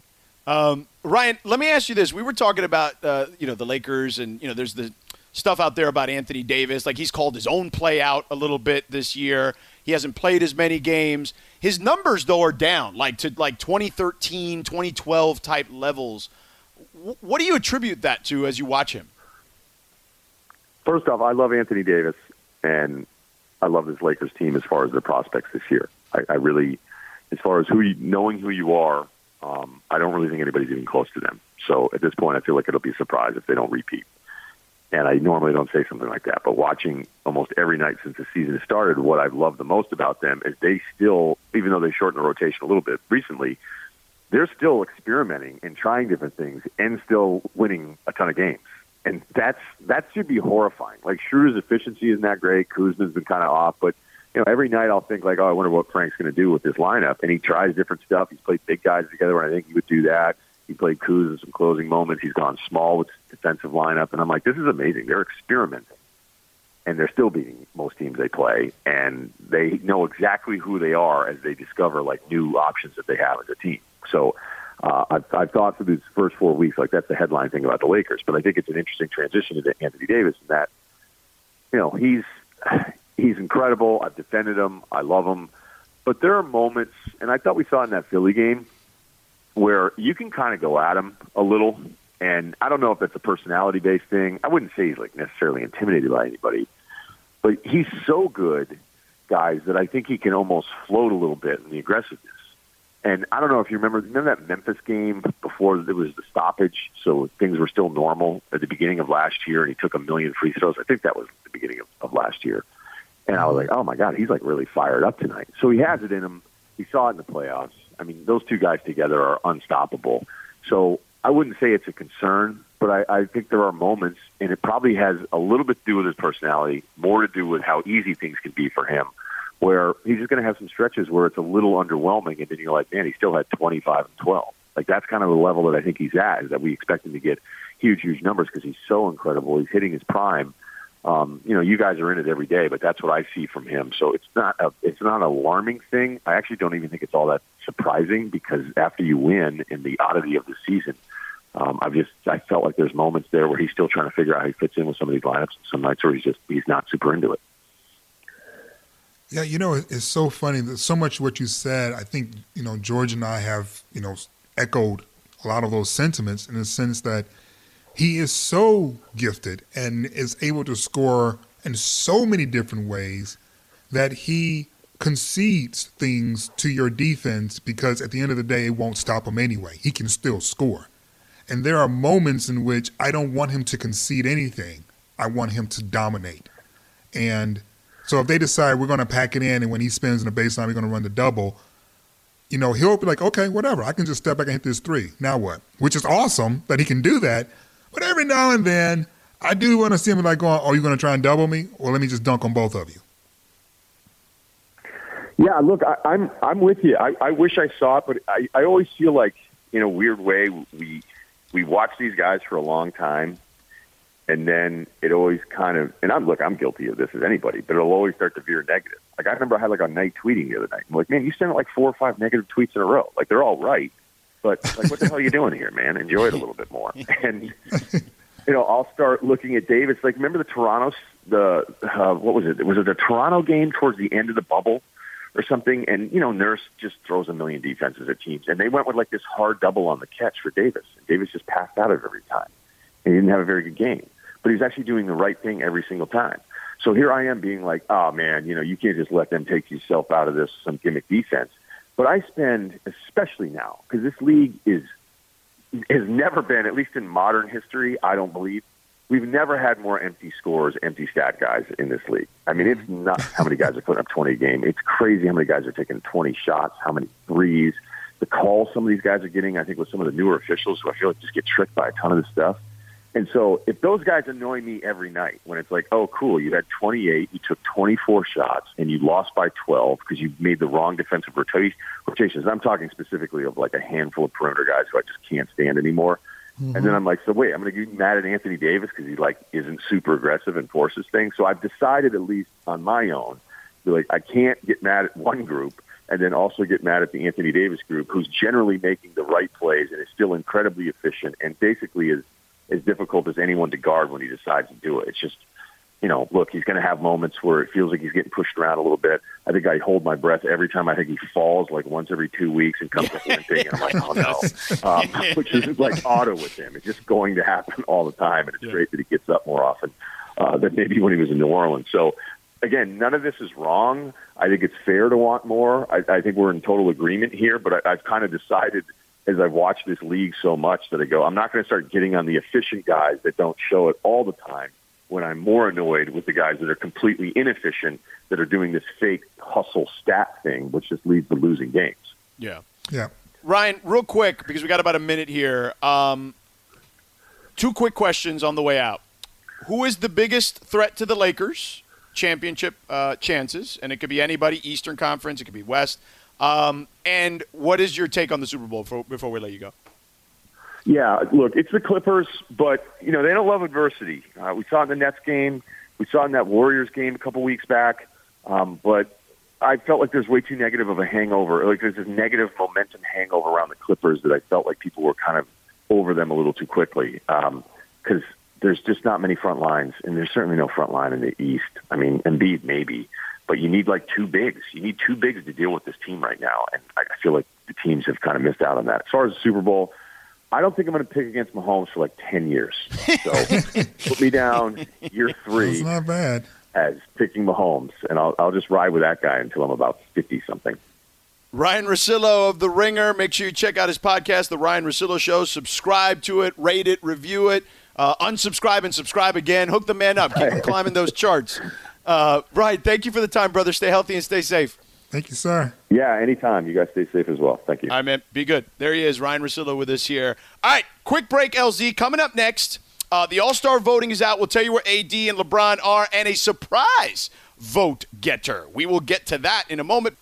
A: Um, Ryan, let me ask you this: We were talking about uh, you know the Lakers, and you know there's the stuff out there about Anthony Davis. Like he's called his own play out a little bit this year. He hasn't played as many games. His numbers though are down, like to like 2013, 2012 type levels. W- what do you attribute that to as you watch him?
O: First off, I love Anthony Davis, and I love this Lakers team as far as their prospects this year. I, I really, as far as who you, knowing who you are, um, I don't really think anybody's even close to them. So at this point, I feel like it'll be a surprise if they don't repeat. And I normally don't say something like that, but watching almost every night since the season started, what I've loved the most about them is they still, even though they shortened the rotation a little bit recently, they're still experimenting and trying different things and still winning a ton of games. And that's that should be horrifying. Like Schroeder's efficiency isn't that great. Kuzma's been kind of off, but you know every night I'll think like, oh, I wonder what Frank's going to do with this lineup. And he tries different stuff. He's played big guys together when I think he would do that. He played Kuz in some closing moments. He's gone small with defensive lineup, and I'm like, this is amazing. They're experimenting, and they're still beating most teams they play, and they know exactly who they are as they discover like new options that they have as a team. So uh, I've, I've thought for these first four weeks, like that's the headline thing about the Lakers. But I think it's an interesting transition into Anthony Davis in that, you know, he's he's incredible. I've defended him. I love him. But there are moments, and I thought we saw in that Philly game where you can kind of go at him a little. And I don't know if it's a personality based thing. I wouldn't say he's like necessarily intimidated by anybody, but he's so good, guys, that I think he can almost float a little bit in the aggressiveness. And I don't know if you remember, remember that Memphis game before there was the stoppage, so things were still normal at the beginning of last year, and he took a million free throws. I think that was the beginning of, of last year. And I was like, oh my God, he's like really fired up tonight. So he has it in him. He saw it in the playoffs. I mean, those two guys together are unstoppable. So I wouldn't say it's a concern, but I, I think there are moments, and it probably has a little bit to do with his personality, more to do with how easy things can be for him, where he's just going to have some stretches where it's a little underwhelming, and then you're like, man, he still had 25 and 12. Like that's kind of the level that I think he's at, is that we expect him to get huge, huge numbers because he's so incredible. He's hitting his prime. Um, you know, you guys are in it every day, but that's what I see from him. So it's not a it's not an alarming thing. I actually don't even think it's all that surprising because after you win in the oddity of the season, um, I've just I felt like there's moments there where he's still trying to figure out how he fits in with some of these lineups. Some nights where he's just he's not super into it.
B: Yeah, you know, it's so funny that so much what you said, I think, you know, George and I have, you know, echoed a lot of those sentiments in the sense that he is so gifted and is able to score in so many different ways that he concedes things to your defense because at the end of the day, it won't stop him anyway. He can still score. And there are moments in which I don't want him to concede anything. I want him to dominate. And So if they decide we're going to pack it in, and when he spins in the baseline, we're going to run the double, you know, he'll be like, okay, whatever. I can just step back and hit this three. Now what? Which is awesome that he can do that. But every now and then, I do want to see him like going, "Are you going to try and double me? Or let me just dunk on both of you."
O: Yeah, look, I, I'm I'm with you. I, I wish I saw it, but I, I always feel like in a weird way we we watch these guys for a long time, and then it always kind of and I'm look, I'm guilty of this as anybody, but it'll always start to veer negative. Like I remember I had like a night tweeting the other night. I'm like, man, you sent like four or five negative tweets in a row. Like they're all right, but like what the hell are you doing here, man? Enjoy it a little bit more. And you know, I'll start looking at Davis. Like remember the Toronto the uh, what was it? Was it the Toronto game towards the end of the bubble? Or something. And, you know, Nurse just throws a million defenses at teams. And they went with like this hard double on the catch for Davis. And Davis just passed out of every time. And he didn't have a very good game. But he was actually doing the right thing every single time. So here I am being like, oh man, you know, you can't just let them take yourself out of this some gimmick defense. But I spend, especially now, because this league is has never been, at least in modern history, I don't believe, we've never had more empty scores, empty stat guys in this league. I mean, it's mm-hmm. not how many guys are putting up 20 a game. It's crazy how many guys are taking 20 shots, how many threes, the calls some of these guys are getting, I think, with some of the newer officials who I feel like just get tricked by a ton of this stuff. And so if those guys annoy me every night when it's like, oh, cool, you had 28, you took 24 shots, and you lost by 12 because you made the wrong defensive rotations. I'm talking specifically of like a handful of perimeter guys who I just can't stand anymore. Mm-hmm. And then I'm like, so wait, I'm going to get mad at Anthony Davis because he like isn't super aggressive and forces things. So I've decided, at least on my own, to like I can't get mad at one group and then also get mad at the Anthony Davis group, who's generally making the right plays and is still incredibly efficient and basically is as difficult as anyone to guard when he decides to do it. It's just you know, look, he's going to have moments where it feels like he's getting pushed around a little bit. I think I hold my breath every time I think he falls, like once every two weeks, and comes up limping, and I'm like, oh no, um, which is like auto with him. It's just going to happen all the time, and it's yeah. great that he gets up more often uh, than maybe when he was in New Orleans. So, again, none of this is wrong. I think it's fair to want more. I, I think we're in total agreement here, but I, I've kind of decided as I've watched this league so much that I go, I'm not going to start getting on the efficient guys that don't show it all the time when I'm more annoyed with the guys that are completely inefficient, that are doing this fake hustle stat thing, which just leads to losing games.
A: Yeah.
B: Yeah.
A: Ryan, real quick, because we got about a minute here. Um, two quick questions on the way out. Who is the biggest threat to the Lakers championship uh, chances? And it could be anybody, Eastern Conference, it could be West. Um, and what is your take on the Super Bowl before, before we let you go?
O: Yeah, look, it's the Clippers, but you know they don't love adversity. Uh, we saw in the Nets game. We saw in that Warriors game a couple weeks back. Um, but I felt like there's way too negative of a hangover. Like there's this negative momentum hangover around the Clippers that I felt like people were kind of over them a little too quickly. Because um, there's just not many front lines, and there's certainly no front line in the East. I mean, Embiid maybe, but you need like two bigs. You need two bigs to deal with this team right now, and I feel like the teams have kind of missed out on that. As far as the Super Bowl, I don't think I'm going to pick against Mahomes for like ten years. So put me down year three.
B: That's not bad.
O: As picking Mahomes, and I'll I'll just ride with that guy until I'm about fifty something.
A: Ryan Russillo of The Ringer. Make sure you check out his podcast, The Ryan Russillo Show. Subscribe to it, rate it, review it, uh, unsubscribe and subscribe again. Hook the man up. Keep him climbing those charts. Uh, Ryan, thank you for the time, brother. Stay healthy and stay safe.
B: Thank you, sir.
O: Yeah, anytime. You guys stay safe as well. Thank you.
A: All right, man. Be good. There he is, Ryan Russillo with us here. All right, quick break, LZ. Coming up next, uh, the All Star voting is out. We'll tell you where AD and LeBron are, and a surprise vote getter. We will get to that in a moment.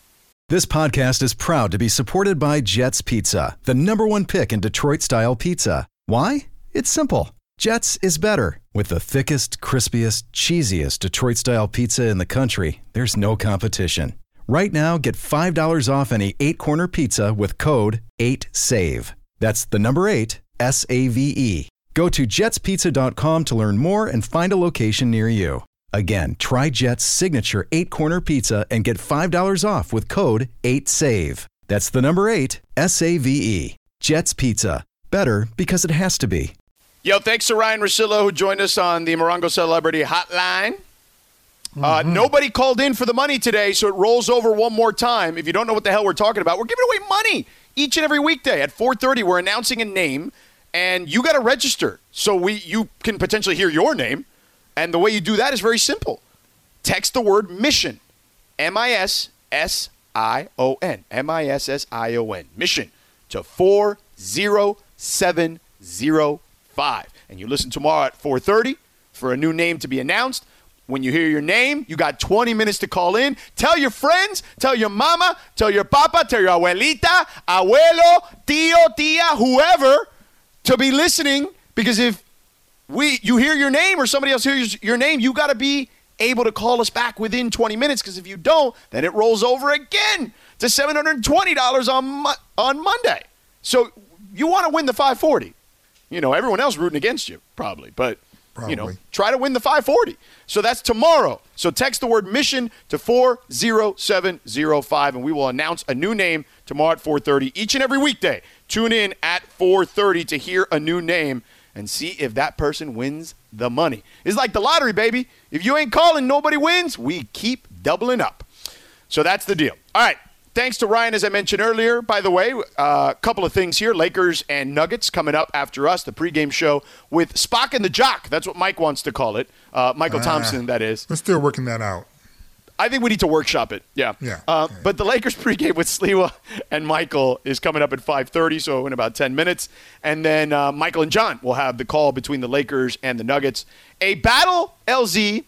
E: This podcast is proud to be supported by Jets Pizza, the number one pick in Detroit style pizza. Why? It's simple. Jets is better. With the thickest, crispiest, cheesiest Detroit style pizza in the country, there's no competition. Right now, get $5 off any eight corner pizza with code 8SAVE. That's the number eight, S A V E. Go to jetspizza.com to learn more and find a location near you. Again, try Jet's signature eight corner pizza and get $5 off with code 8SAVE. That's the number eight, S A V E. Jet's Pizza. Better because it has to be.
A: Yo, thanks to Ryan Russillo who joined us on the Morongo Celebrity Hotline. Uh, mm-hmm. nobody called in for the money today, so it rolls over one more time. If you don't know what the hell we're talking about, we're giving away money each and every weekday at 4:30. We're announcing a name, and you got to register so we you can potentially hear your name. And the way you do that is very simple. text the word mission, M I S S I O N, M I S S I O N, mission to 40705. And you listen tomorrow at 4:30 for a new name to be announced. When you hear your name, you got 20 minutes to call in. Tell your friends, tell your mama, tell your papa, tell your abuelita, abuelo, tío, tía, whoever to be listening because if we you hear your name or somebody else hears your name, you got to be able to call us back within 20 minutes because if you don't, then it rolls over again to $720 on on Monday. So you want to win the 540. You know, everyone else rooting against you probably, but you know,
B: Probably.
A: try to win the 540. So that's tomorrow. So text the word mission to 40705 and we will announce a new name tomorrow at 4:30 each and every weekday. Tune in at 4:30 to hear a new name and see if that person wins the money. It's like the lottery, baby. If you ain't calling, nobody wins. We keep doubling up. So that's the deal. All right. Thanks to Ryan, as I mentioned earlier. By the way, a uh, couple of things here Lakers and Nuggets coming up after us, the pregame show with Spock and the Jock. That's what Mike wants to call it. Uh, Mychal
B: Ah.
A: Thompson, that is.
B: We're still working that out.
A: I think we need to workshop it. Yeah.
B: Yeah.
A: Uh, But the Lakers pregame with Sliwa and Mychal is coming up at 5:30, so in about 10 minutes, and then uh, Mychal and John will have the call between the Lakers and the Nuggets. A battle, LZ,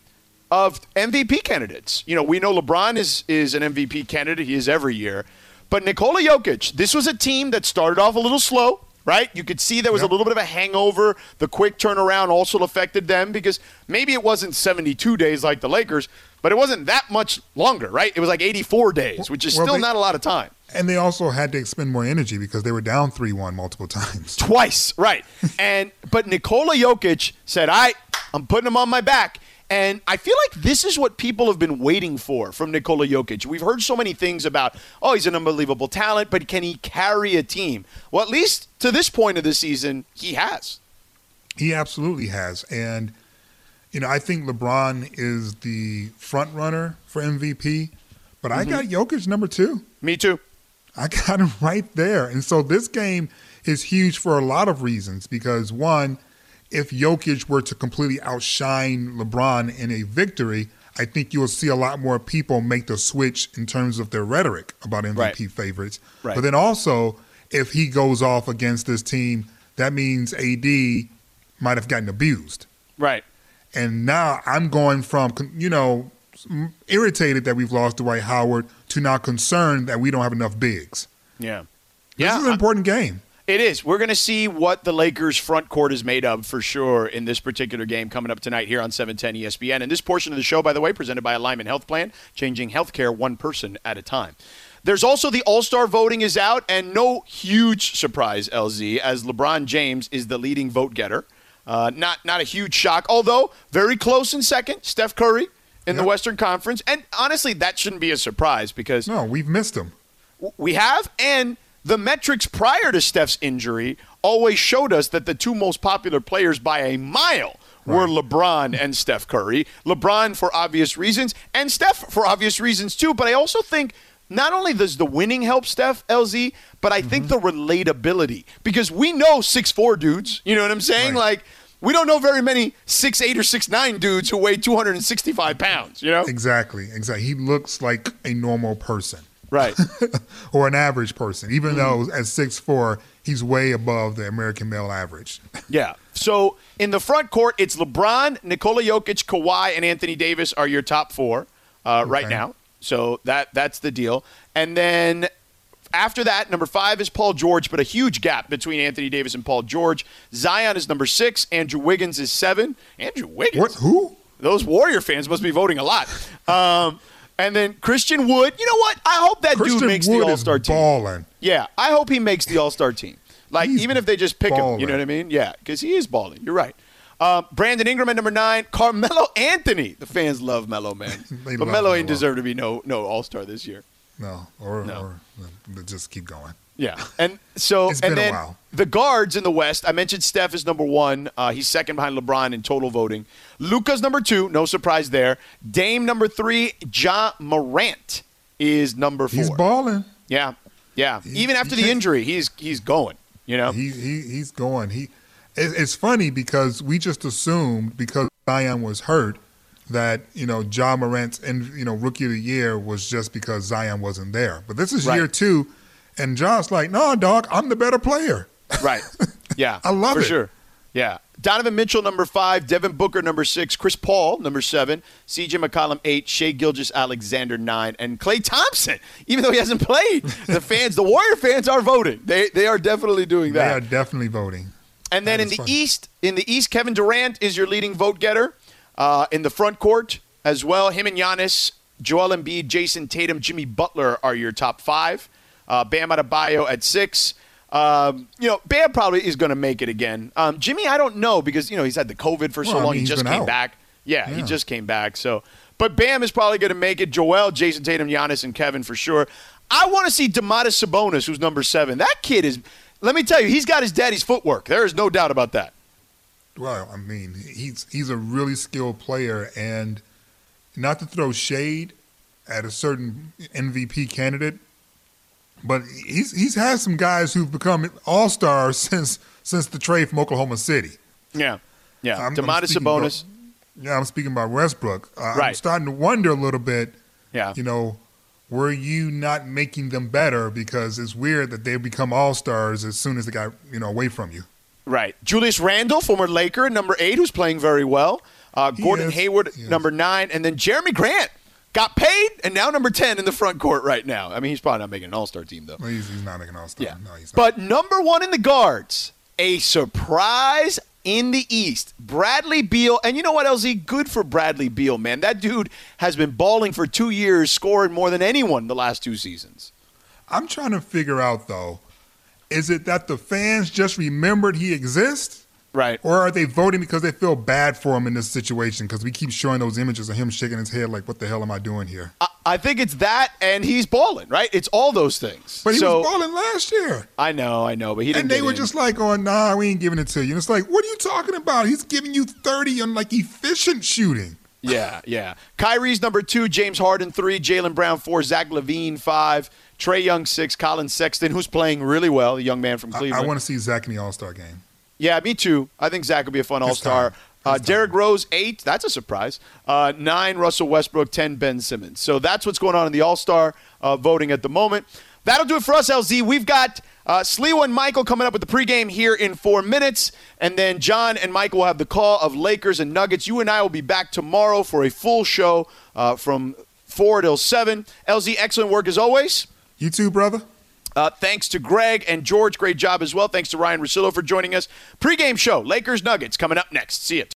A: of MVP candidates. You know, we know LeBron is is an MVP candidate. He is every year, but Nikola Jokic. This was a team that started off a little slow. Right, you could see there was a little bit of a hangover. The quick turnaround also affected them because maybe it wasn't 72 days like the Lakers, but it wasn't that much longer, right? It was like 84 days, which is
B: Well,
A: still
B: they-
A: not a lot of time.
B: And they also had to expend more energy because they were down 3 1 multiple times.
A: Twice, right. and but Nikola Jokic said, I I'm putting him on my back. And I feel like this is what people have been waiting for from Nikola Jokic. We've heard so many things about, oh, he's an unbelievable talent, but can he carry a team? Well, at least to this point of the season, he has.
B: He absolutely has. And, you know, I think LeBron is the front runner for MVP, but I
A: Mhm.
B: got Jokic number two.
A: Me too.
B: I got him right there. And so this game is huge for a lot of reasons because, one, if Jokic were to completely outshine LeBron in a victory, I think you'll see a lot more people make the switch in terms of their rhetoric about MVP favorites.
A: Right.
B: But then also, if he goes off against this team, that means AD might have gotten abused.
A: Right.
B: And now I'm going from, you know, irritated that we've lost Dwight Howard to now concerned that we don't have enough bigs.
A: Yeah.
B: This
A: Yeah,
B: is an important game.
A: It is. We're going to see what the Lakers' front court is made of for sure in this particular game coming up tonight here on 710 ESPN. And this portion of the show, by the way, presented by Alignment Health Plan, changing healthcare one person at a time. There's also the All Star voting is out, and no huge surprise, LZ, as LeBron James is the leading vote getter. Uh, not not a huge shock, although very close in second, Steph Curry in the Western Conference. And honestly, that shouldn't be a surprise because
B: no, we've missed him.
A: We have, and the metrics prior to Steph's injury always showed us that the two most popular players by a mile were LeBron and Steph Curry. LeBron for obvious reasons, and Steph for obvious reasons too. But I also think not only does the winning help Steph LZ, but I think mm-hmm. the relatability because we know six four dudes. You know what I'm saying? Like we don't know very many six eight or six nine dudes who weigh 265 pounds. You know?
B: Exactly, exactly. He looks like a normal person.
A: Right.
B: or an average person, even
A: Mm-hmm.
B: though at six four he's way above the American male average.
A: Yeah. So in the front court, it's LeBron, Nikola Jokic, Kawhi, and Anthony Davis are your top four uh, right now. So that that's the deal. And then after that, number five is Paul George, but a huge gap between Anthony Davis and Paul George. Zion is number six. Andrew Wiggins is seven. Andrew Wiggins.
B: What? Who?
A: Those Warrior fans must be voting a lot. Um, and then Christian Wood. You know what? I hope that
B: Christian
A: dude makes
B: Wood
A: the All Star team.
B: balling.
A: Yeah, I hope he makes the All Star team. Like even if they just pick him, you know what I mean? Yeah, because he is balling. You're right. Um, Brandon Ingram at number nine, Carmelo Anthony. The fans love Melo, man, but Melo ain't deserve to be no no All Star this year.
B: No, or,
A: No.
B: or uh, just keep going.
A: Yeah, and so
B: It's
A: and
B: been a
A: then
B: while.
A: the guards in the West. I mentioned Steph is number one. Uh, he's second behind LeBron in total voting. Luka's number two. No surprise there. Dame number three. Ja Morant is number four.
B: He's balling.
A: Yeah, yeah. Even after the injury, he's he's going. You know.
B: He, he he's going. He it, it's funny because we just assumed because Zion was hurt that you know Ja Morant's and you know rookie of the year was just because Zion wasn't there. But this is
A: Right.
B: year two, and John's like, "No, dog, I'm the better player."
A: Right. Yeah.
B: I love
A: for
B: it.
A: sure. Yeah. Donovan Mitchell, number five. Devin Booker, number six. Chris Paul, number seven. CJ McCollum, eight. Shai Gilgeous-Alexander, nine. And Klay Thompson, even though he hasn't played, the fans, the Warrior fans are voting. They, they are definitely doing that.
B: They are definitely voting.
A: And then in the
B: funny.
A: East, in the East, Kevin Durant is your leading vote getter. Uh, in the front court as well, him and Giannis, Joel Embiid, Jayson Tatum, Jimmy Butler are your top five. Uh, Bam Adebayo at six. Um, you know, Bam probably is going to make it again. Um, Jimmy, I don't know because you know he's had the COVID for so
B: Well, I
A: long.
B: mean,
A: he just came
B: out.
A: back. Yeah, he just came back. So, but Bam is probably going to make it. Joel, Jayson Tatum, Giannis, and Kevin for sure. I want to see Domantas Sabonis, who's number seven. That kid is. Let me tell you, he's got his daddy's footwork. There is no doubt about that.
B: Well, I mean, he's he's a really skilled player, and not to throw shade at a certain MVP candidate, but he's he's had some guys who've become all stars since since the trade from Oklahoma City.
A: Yeah, yeah.
B: I'm- I'm
A: Sabonis.
B: about- yeah, I'm speaking about Westbrook. Uh, I'm
A: Right.
B: starting to wonder a little bit.
A: Yeah.
B: You know, were you not making them better because it's weird that they become all stars as soon as they got you know away from you.
A: Right. Julius Randle, former Laker, number eight, who's playing very well. Uh, Gordon
B: is.
A: Hayward, number nine, and then Jerami Grant got paid and now number ten in the front court right now. I mean, he's probably not making an All Star team though.
B: Well, he's, he's not making an all star.
A: Yeah.
B: No, he's not.
A: But number one in the guards, a surprise in the East. Bradley Beal. And you know what, LZ? Good for Bradley Beal, man. That dude has been balling for two years, scoring more than anyone the last two seasons.
B: I'm trying to figure out though, is it that the fans just remembered he exists?
A: Right.
B: Or are they voting because they feel bad for him in this situation? Because we keep showing those images of him shaking his head like, what the hell am I doing here?
A: I, I think it's that, and he's balling, right? It's all those things.
B: But he
A: so,
B: was balling last year.
A: I know, I know, but he didn't.
B: And they were
A: in.
B: just like, oh, nah, we ain't giving it to you. And it's like, what are you talking about? He's giving you 30 on like efficient shooting.
A: Yeah, yeah. Kyrie's number two, James Harden three, Jaylen Brown four, Zach LaVine five, Trae Young six, Collin Sexton, who's playing really well, the young man from Cleveland.
B: I,
A: Cleveland.
B: want to see Zach in the All Star game.
A: yeah, me too. I think Zach will be a fun All Star. Uh, Derrick Rose eight, that's a surprise. Uh, nine, Russell Westbrook ten, Ben Simmons. So that's what's going on in the All Star uh, voting at the moment. That'll do it for us, LZ. We've got uh, Sliwa and Mychal coming up with the pregame here in four minutes. And then John and Mychal will have the call of Lakers and Nuggets. You and I will be back tomorrow for a full show uh, from 4 till 7. LZ, excellent work as always.
B: You too, brother.
A: Uh, thanks to Greg and George. Great job as well. Thanks to Ryan Russillo for joining us. Pregame show, Lakers Nuggets, coming up next. See you.